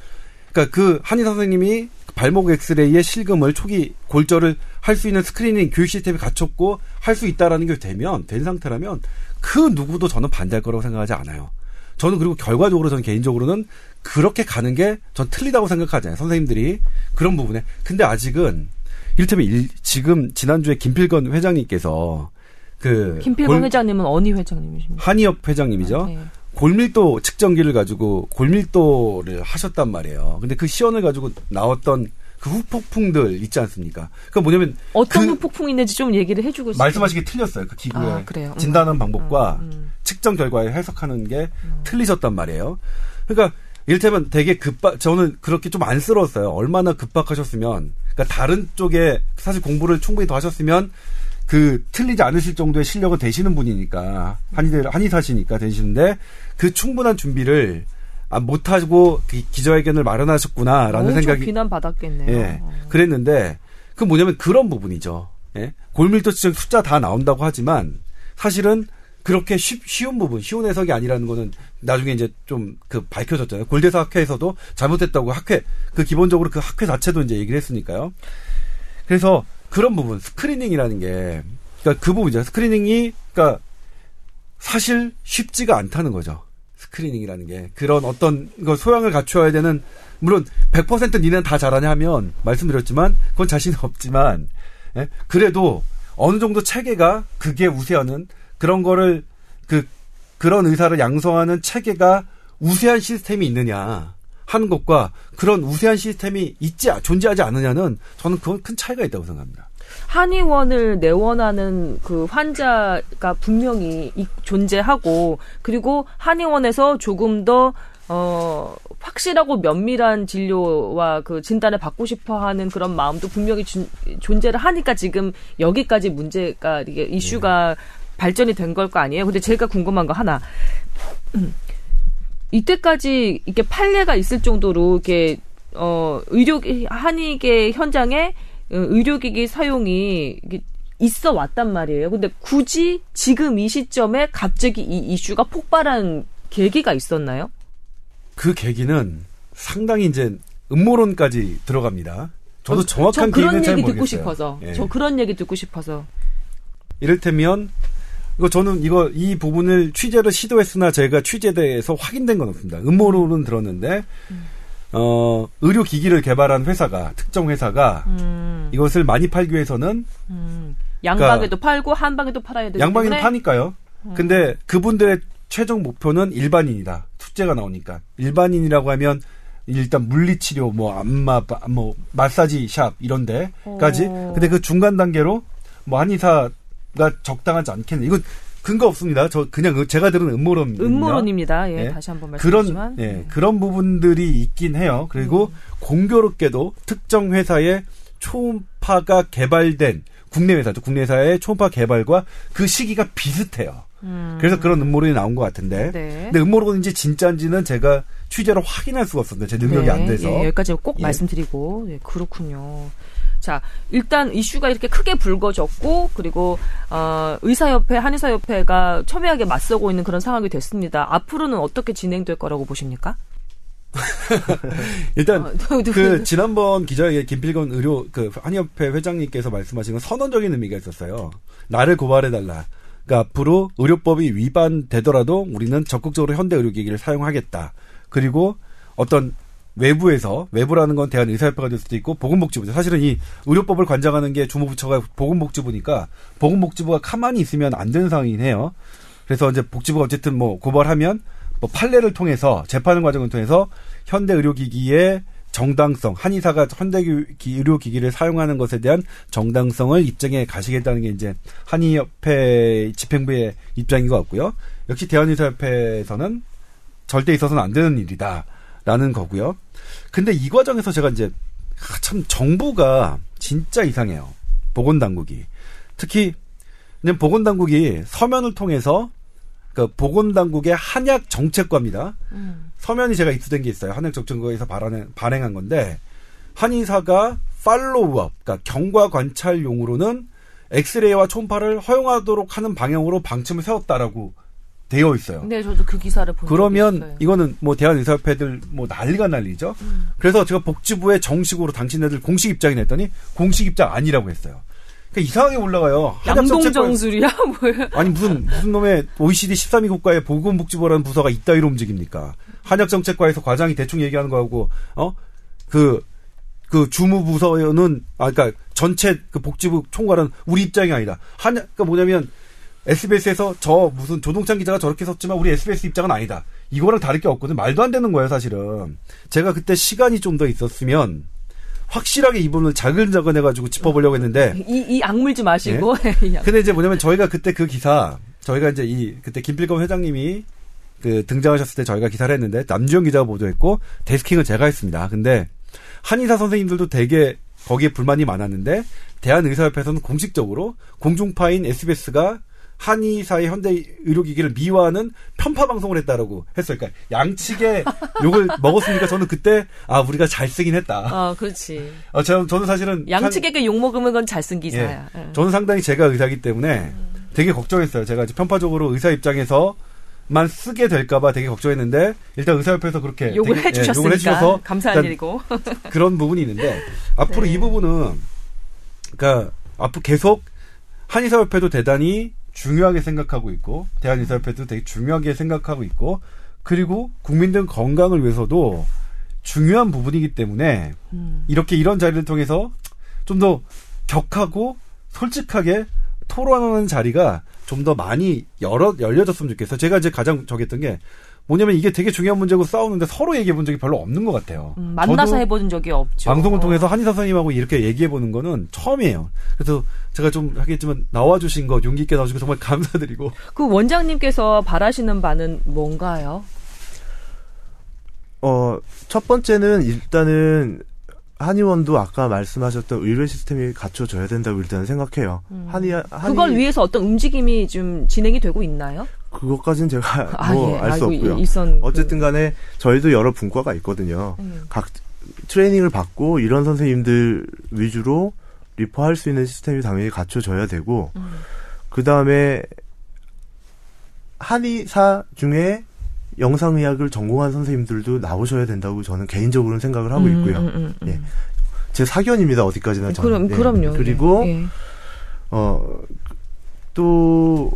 그러니까 그 한의 선생님이 발목 엑스레이의 실금을 초기 골절을 할 수 있는 screening 교육 시스템이 갖췄고 할 수 있다라는 게 되면 된 상태라면 그 누구도 저는 반대할 거라고 생각하지 않아요. 저는 그리고 결과적으로 저는 개인적으로는 그렇게 가는 게 전 틀리다고 생각하잖아요. 선생님들이 그런 부분에. 근데 아직은 이를테면 일, 지금 지난주에 김필건 회장님께서 그 김필건 골, 회장님은 어느 회장님이십니까? 한의협 회장님이죠. 아, 네. 골밀도 측정기를 가지고 골밀도를 하셨단 말이에요. 근데 그 시연을 가지고 나왔던 그 후폭풍들 있지 않습니까? 그러니까 뭐냐면 어떤 그 후폭풍이 있는지 좀 얘기를 해주고 게 틀렸어요. 그 기구의 아, 그래요? 음. 진단하는 방법과 음, 음. 측정 결과에 해석하는 게 틀리셨단 말이에요. 그러니까 이를테면 되게 급박 저는 그렇게 좀 안쓰러웠어요. 얼마나 급박하셨으면 그러니까 다른 쪽에 사실 공부를 충분히 더 하셨으면 그 틀리지 않으실 정도의 실력은 되시는 분이니까 한의대 한의사시니까 되시는데 그 충분한 준비를 아, 못하고 그 기자회견을 마련하셨구나라는 생각이 비난 받았겠네요. 예. 그랬는데 그 뭐냐면 그런 부분이죠. 예. 골밀도 측정 숫자 다 나온다고 하지만 사실은 그렇게 쉽, 쉬운 부분, 쉬운 해석이 아니라는 거는 나중에 이제 좀 그 밝혀졌잖아요. 골대사 학회에서도 잘못했다고 학회, 그 기본적으로 그 학회 자체도 이제 얘기를 했으니까요. 그래서 그런 부분, screening이라는 게, 그러니까 그 부분이죠. screening이, 그러니까 사실 쉽지가 않다는 거죠. screening이라는 게. 그런 어떤 거 소양을 갖추어야 되는, 물론 100% 니는 다 잘하냐 하면 말씀드렸지만, 그건 자신 없지만, 예? 그래도 어느 정도 체계가 그게 우세하는 그런 거를 그, 그런 의사를 양성하는 체계가 우세한 시스템이 있느냐 하는 것과 그런 우세한 시스템이 있지, 존재하지 않느냐는 저는 그건 큰 차이가 있다고 생각합니다. 한의원을 내원하는 그 환자가 분명히 이- 존재하고 그리고 한의원에서 조금 더 어, 확실하고 면밀한 진료와 그 진단을 받고 싶어 하는 그런 마음도 분명히 준- 존재를 하니까 지금 여기까지 문제가 이게 이슈가 발전이 된 걸 거 아니에요? 근데 제가 궁금한 거 하나. 음. 이때까지 이게 판례가 있을 정도로 이렇게 어 의료 한의계 현장에 어, 의료기기 사용이 있어 왔단 말이에요. 근데 굳이 지금 이 시점에 갑자기 이 이슈가 폭발한 계기가 있었나요? 그 계기는 상당히 이제 음모론까지 들어갑니다. 저도 어, 정확한 저 그런 얘기 듣고. 싶어서. 예. 저 그런 얘기 듣고 싶어서. 이를테면 이거 저는 이거 이 부분을 취재를 시도했으나 제가 취재대에서 확인된 건 없습니다. 음모론은 들었는데 어 의료 기기를 개발한 회사가 특정 회사가 음, 이것을 많이 팔기 위해서는 음. 양방에도 팔고 한방에도 팔아야 되기 그러니까 양방에는 때문에 파니까요. 근데 그분들의 최종 목표는 일반인이다. 투자가 나오니까 일반인이라고 하면 일단 물리치료, 뭐 안마, 뭐 마사지 샵 이런 데까지. 오. 근데 그 중간 단계로 뭐 한의사가 적당하지 않겠네. 이건 근거 없습니다. 저 그냥 그 제가 들은 음모론입니다. 음모론입니다. 예, 예. 다시 한번 그런 말씀드리지만. 예, 그런 부분들이 있긴 해요. 그리고 음. 공교롭게도 특정 회사의 초음파가 개발된 국내 회사죠. 국내 회사의 초음파 개발과 그 시기가 비슷해요. 음. 그래서 그런 음모론이 나온 것 같은데. 네. 근데 음모론인지 진짜인지는 제가 취재로 확인할 수가 없었는데 제 능력이 네, 안 돼서. 예, 여기까지 꼭 예. 말씀드리고 예, 그렇군요. 자, 일단 이슈가 이렇게 크게 불거졌고 그리고 어, 의사협회, 한의사협회가 첨예하게 맞서고 있는 그런 상황이 됐습니다. 앞으로는 어떻게 진행될 거라고 보십니까? 일단 어, 그 지난번 기자회견 김필건 의료 그 한의협회 회장님께서 말씀하신 건 선언적인 의미가 있었어요. 나를 고발해 달라. 그러니까 앞으로 의료법이 위반되더라도 우리는 적극적으로 현대 의료기기를 사용하겠다. 그리고 어떤 외부에서 외부라는 건 대한의사협회가 될 수도 있고 보건복지부죠. 사실은 이 의료법을 관장하는 게 주무부처가 보건복지부니까 보건복지부가 가만히 있으면 안 되는 상황이긴 해요. 그래서 이제 복지부가 어쨌든 뭐 고발하면 뭐 판례를 통해서 재판을 과정을 통해서 현대 의료기기의 정당성, 한의사가 현대 기- 의료기기를 사용하는 것에 대한 정당성을 입증해 가시겠다는 게 이제 한의협회 집행부의 입장인 것 같고요. 역시 대한의사협회에서는 절대 있어서는 안 되는 일이다 라는 거고요. 근데 이 과정에서 제가 이제 아, 참 정부가 진짜 이상해요. 보건당국이 특히 그냥 보건당국이 서면을 통해서 그 보건당국의 한약 정책과입니다. 음. 서면이 제가 입수된 게 있어요. 한약 정책과에서 발행, 발행한 건데 한의사가 팔로우업, 그러니까 경과 관찰용으로는 엑스레이와 초음파를 허용하도록 하는 방향으로 방침을 세웠다라고 되어 있어요. 네, 저도 그 기사를 본 그러면. 이거는 뭐 대한 의사협회들 뭐 난리가 난리죠. 음. 그래서 제가 복지부에 정식으로 당신네들 공식 입장이 냈더니 공식 입장 아니라고 했어요. 그러니까 이상하게 올라가요. 양동정술이야 뭐야? 아니 무슨 무슨 놈의 OECD 13위 국가에 보건복지부라는 부서가 이따위로 움직입니까? 한약정책과에서 과장이 대충 얘기하는 거하고 어그 그 주무부서는 아 그러니까 전체 그 복지부 총괄은 우리 입장이 아니다. 한약 그러니까 뭐냐면 SBS에서 저 무슨 조동찬 기자가 저렇게 썼지만 우리 SBS 입장은 아니다. 이거랑 다를 게 없거든. 말도 안 되는 거예요, 사실은. 제가 그때 시간이 좀 더 있었으면 확실하게 이 부분을 자근자근 해가지고 짚어보려고 했는데 이, 이 악물지 마시고. 이 악- 근데 이제 뭐냐면 저희가 그때 그 기사 저희가 이제 이 그때 김필검 회장님이 그 등장하셨을 때 저희가 기사를 했는데 남주영 기자가 보도했고 데스킹은 제가 했습니다. 근데 한의사 선생님들도 되게 거기에 불만이 많았는데 대한의사협회에서는 공식적으로 공중파인 SBS가 한의사의 현대 의료기기를 미화하는 편파 방송을 했다라고 했어요. 그러니까 양측의 욕을 먹었으니까 저는 그때 아 우리가 잘 쓰긴 했다. 어, 그렇지. 어, 저, 저는 사실은 양측에게 욕 먹으면 그건 잘 쓴 기사야. 예. 저는 상당히 제가 의사기 때문에 되게 걱정했어요. 제가 이제 편파적으로 의사 입장에서 만 쓰게 될까봐 되게 걱정했는데 일단 의사협회에서 그렇게 욕을 되게, 예, 해주셨으니까 욕을 해주셔서 감사한 일이고. 그런 부분이 있는데 앞으로 네. 이 부분은 그러니까 앞으로 계속 한의사협회도 대단히 중요하게 생각하고 있고 대한의사협회도 되게 중요하게 생각하고 있고 그리고 국민들 건강을 위해서도 중요한 부분이기 때문에 음. 이렇게 이런 자리를 통해서 좀 더 격하고 솔직하게 토론하는 자리가 좀 더 많이 열어 열려졌으면 좋겠어요. 제가 이제 가장 저기 했던 게 뭐냐면 이게 되게 중요한 문제고 싸우는데 서로 얘기해 본 적이 별로 없는 것 같아요. 음, 만나서 해본 적이 없죠. 방송을 어. 통해서 한의사 선생님하고 이렇게 얘기해 보는 거는 처음이에요. 그래서 제가 좀 하겠지만 나와주신 거 용기 있게 나와주고 정말 감사드리고 그 원장님께서 바라시는 바는 뭔가요? 어, 첫 번째는 일단은 한의원도 아까 말씀하셨던 의료 시스템이 갖춰져야 된다고 일단 생각해요. 한의, 한의 음. 그걸 위해서 어떤 움직임이 좀 진행이 되고 있나요? 그것까지는 제가 아, 뭐 예. 알수 아이고, 없고요. 이- 있었- 어쨌든 간에 저희도 여러 분과가 있거든요. 음. 각 트레이닝을 받고 이런 선생님들 위주로 리퍼할 수 있는 시스템이 당연히 갖춰져야 되고 음. 그 다음에 한의사 중에 영상의학을 전공한 선생님들도 나오셔야 된다고 저는 개인적으로는 생각을 하고 음, 있고요. 음, 음, 음. 예. 제 사견입니다. 어디까지나 저는. 그럼 예. 그럼요. 그리고 예. 예. 어, 또,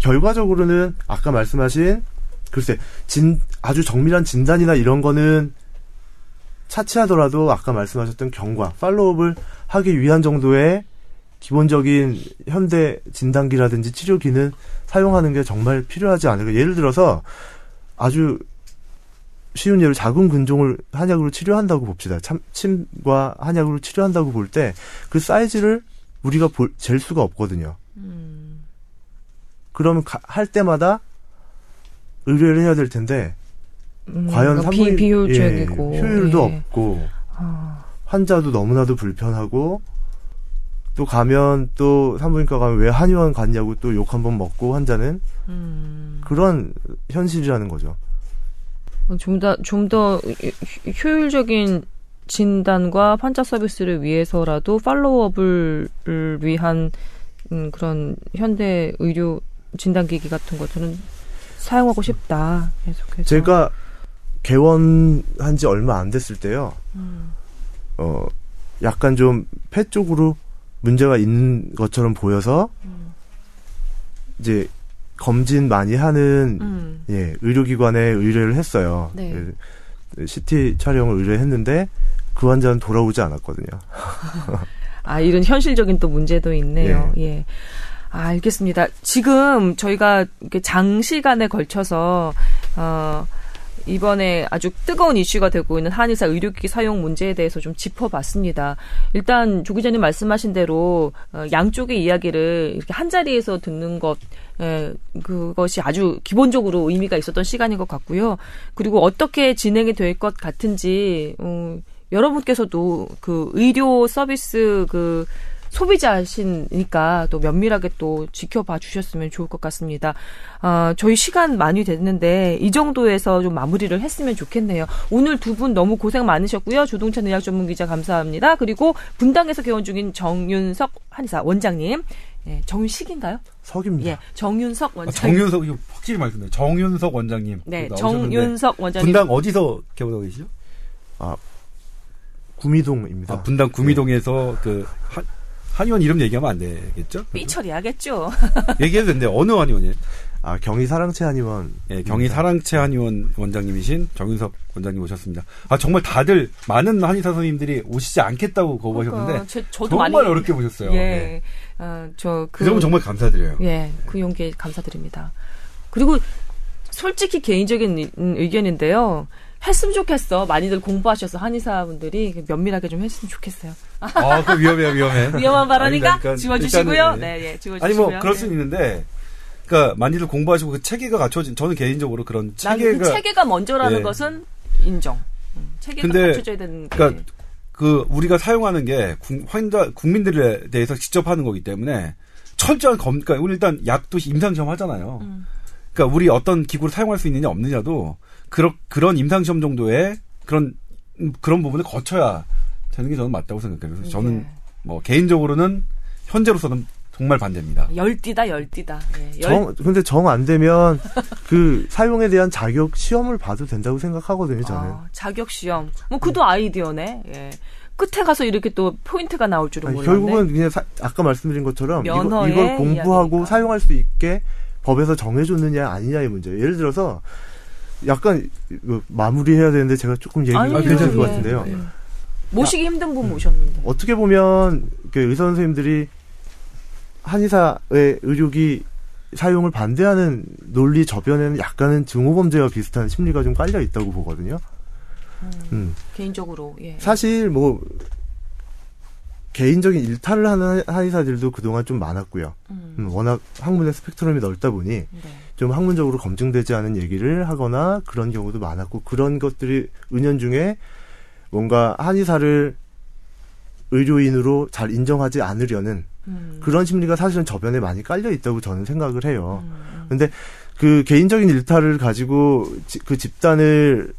결과적으로는 아까 말씀하신, 글쎄, 진, 아주 정밀한 진단이나 이런 거는 차치하더라도 아까 말씀하셨던 경과, 팔로업을 하기 위한 정도의 기본적인 현대 진단기라든지 치료기는 사용하는 게 정말 필요하지 않을까. 예를 들어서 아주 쉬운 예로 작은 근종을 한약으로 치료한다고 봅시다. 참, 침과 한약으로 치료한다고 볼 때 그 사이즈를 우리가 볼, 잴 수가 없거든요. 음. 그러면 가- 할 때마다 의뢰를 해야 될 텐데 음, 과연 산부인 비, 비효율적이고 예, 효율도 예. 없고 아, 환자도 너무나도 불편하고 또 가면 또 산부인과 가면 왜 한의원 갔냐고 또 욕 한 번 먹고 환자는 음. 그런 현실이라는 거죠. 좀 더 좀 더 효율적인 진단과 환자 서비스를 위해서라도 팔로우업을 위한 음, 그런 현대 의료 진단기기 같은 거 저는 사용하고 싶다. 계속해서. 제가 개원한 지 얼마 안 됐을 때요. 음. 어, 약간 좀 폐 쪽으로 문제가 있는 것처럼 보여서 음. 이제 검진 많이 하는 음. 예, 의료기관에 의뢰를 했어요. 네. 그 CT 촬영을 의뢰했는데 그 환자는 돌아오지 않았거든요. 아, 이런 현실적인 또 문제도 있네요. 예. 아, 알겠습니다. 지금 저희가 이렇게 장시간에 걸쳐서, 어, 이번에 아주 뜨거운 이슈가 되고 있는 한의사 의료기기 사용 문제에 대해서 좀 짚어봤습니다. 일단 조 기자님 말씀하신 대로 어, 양쪽의 이야기를 이렇게 한 자리에서 듣는 것, 에, 그것이 아주 기본적으로 의미가 있었던 시간인 것 같고요. 그리고 어떻게 진행이 될 것 같은지 어, 여러분께서도 그 의료 서비스 그 소비자시니까 또 면밀하게 또 지켜봐 주셨으면 좋을 것 같습니다. 아, 저희 시간 많이 됐는데 이 정도에서 좀 마무리를 했으면 좋겠네요. 오늘 두 분 너무 고생 많으셨고요. 조동찬 의학 전문 기자 감사합니다. 그리고 분당에서 개원 중인 정윤석 한의사 원장님. 예, 정식인가요? 석입니다. 예, 정윤석 아, 원장님. 정윤석 이거 확실히 말씀드려요. 정윤석 원장님 네, 정윤석 원장님. 분당 어디서 개원하고 계시죠? 구미동입니다. 아, 분당 구미동에서 그 한, 한의원 이름 얘기하면 안 되겠죠? 삐 처리하겠죠. 얘기해도 되는데 어느 한의원이에요? 아, 경희 사랑채 한의원. 예, 경희 사랑채 한의원 원장님이신 정윤석 원장님 오셨습니다. 아 정말 다들 많은 한의사 선생님들이 오시지 않겠다고 거부하셨는데 그러니까 정말 많이 어렵게 보셨어요. 예. 예. 어, 저그 그 점은 정말 감사드려요. 예, 그 용기에 감사드립니다. 그리고 솔직히 개인적인 의견인데요. 했으면 좋겠어. 많이들 공부하셔서 한의사분들이 면밀하게 좀 했으면 좋겠어요. 아, 그 위험해, 위험해. 위험한 발언이니까 아니, 그러니까 지워주시고요. 일단은, 네, 예, 아니 지워주시고요. 뭐 그럴 수는 네. 있는데, 그러니까 많이들 공부하시고 그 체계가 갖춰진. 저는 개인적으로 그런 난 체계가 그 체계가 먼저라는 예. 것은 인정. 음, 체계가 근데 갖춰져야 되는. 게. 그러니까 그 우리가 사용하는 게 국- 환자 국민들에 대해서 직접 하는 거기 때문에 철저한 검. 그러니까 우리 일단 약도 임상 시험 하잖아요. 음. 그러니까 우리 어떤 기구를 사용할 수 있느냐 없느냐도 그런 그런 임상 시험 정도의 그런 음, 그런 부분을 거쳐야 되는 게 저는 맞다고 생각해요. 그래서 저는 예. 뭐 개인적으로는 현재로서는 정말 반대입니다. 열띠다, 열띠다. 예, 열, 정, 근데 정 안 되면 그 사용에 대한 자격 시험을 봐도 된다고 생각하거든요, 저는. 아, 자격 시험. 뭐 그도 아이디어네. 예. 끝에 가서 이렇게 또 포인트가 나올 줄은 아니, 몰랐네. 결국은 그냥 사- 아까 말씀드린 것처럼 이거, 이걸 공부하고 이야기니까. 사용할 수 있게 법에서 정해줬느냐 아니냐의 문제예요. 예를 들어서 약간 이거 마무리해야 되는데 제가 조금 얘기가 아니요, 괜찮을 것 예, 같은데요. 예. 모시기 힘든 분 모셨는데. 어떻게 보면 그 의사 선생님들이 한의사의 의료기 사용을 반대하는 논리 저변에는 약간은 증오범죄와 비슷한 심리가 좀 깔려 있다고 보거든요. 음. 개인적으로 예. 사실 뭐 개인적인 일탈을 하는 한의사들도 그동안 좀 많았고요. 음, 음, 워낙 학문의 스펙트럼이 넓다 보니 네. 좀 학문적으로 검증되지 않은 얘기를 하거나 그런 경우도 많았고 그런 것들이 은연중에 뭔가 한의사를 의료인으로 잘 인정하지 않으려는 음, 그런 심리가 사실은 저변에 많이 깔려 있다고 저는 생각을 해요. 음, 근데 그 개인적인 일탈을 가지고 지- 그 집단을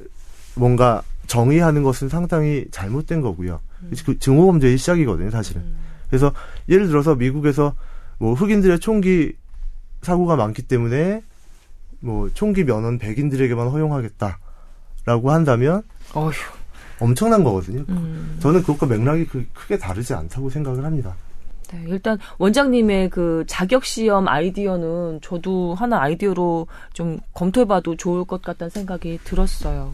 뭔가 정의하는 것은 상당히 잘못된 거고요. 그 증오 범죄의 시작이거든요, 사실은. 음. 그래서 예를 들어서 미국에서 뭐 흑인들의 총기 사고가 많기 때문에 뭐 총기 면허는 백인들에게만 허용하겠다라고 한다면 어휴. 엄청난 거거든요. 음. 저는 그것과 맥락이 그 크게 다르지 않다고 생각을 합니다. 네, 일단 원장님의 그 자격 시험 아이디어는 저도 하나 아이디어로 좀 검토해봐도 좋을 것 같다는 생각이 들었어요.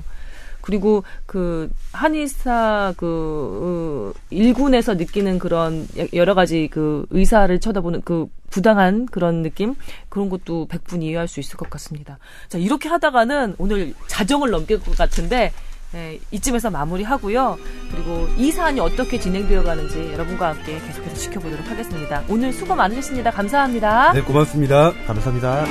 그리고 그 한의사 그 어, 일군에서 느끼는 그런 여러 가지 그 의사를 쳐다보는 그 부당한 그런 느낌 그런 것도 백분 이해할 수 있을 것 같습니다. 자 이렇게 하다가는 오늘 자정을 넘길 것 같은데 네, 이쯤에서 마무리하고요. 그리고 이 사안이 어떻게 진행되어 가는지 여러분과 함께 계속해서 지켜보도록 하겠습니다. 오늘 수고 많으셨습니다. 감사합니다. 네, 고맙습니다. 감사합니다.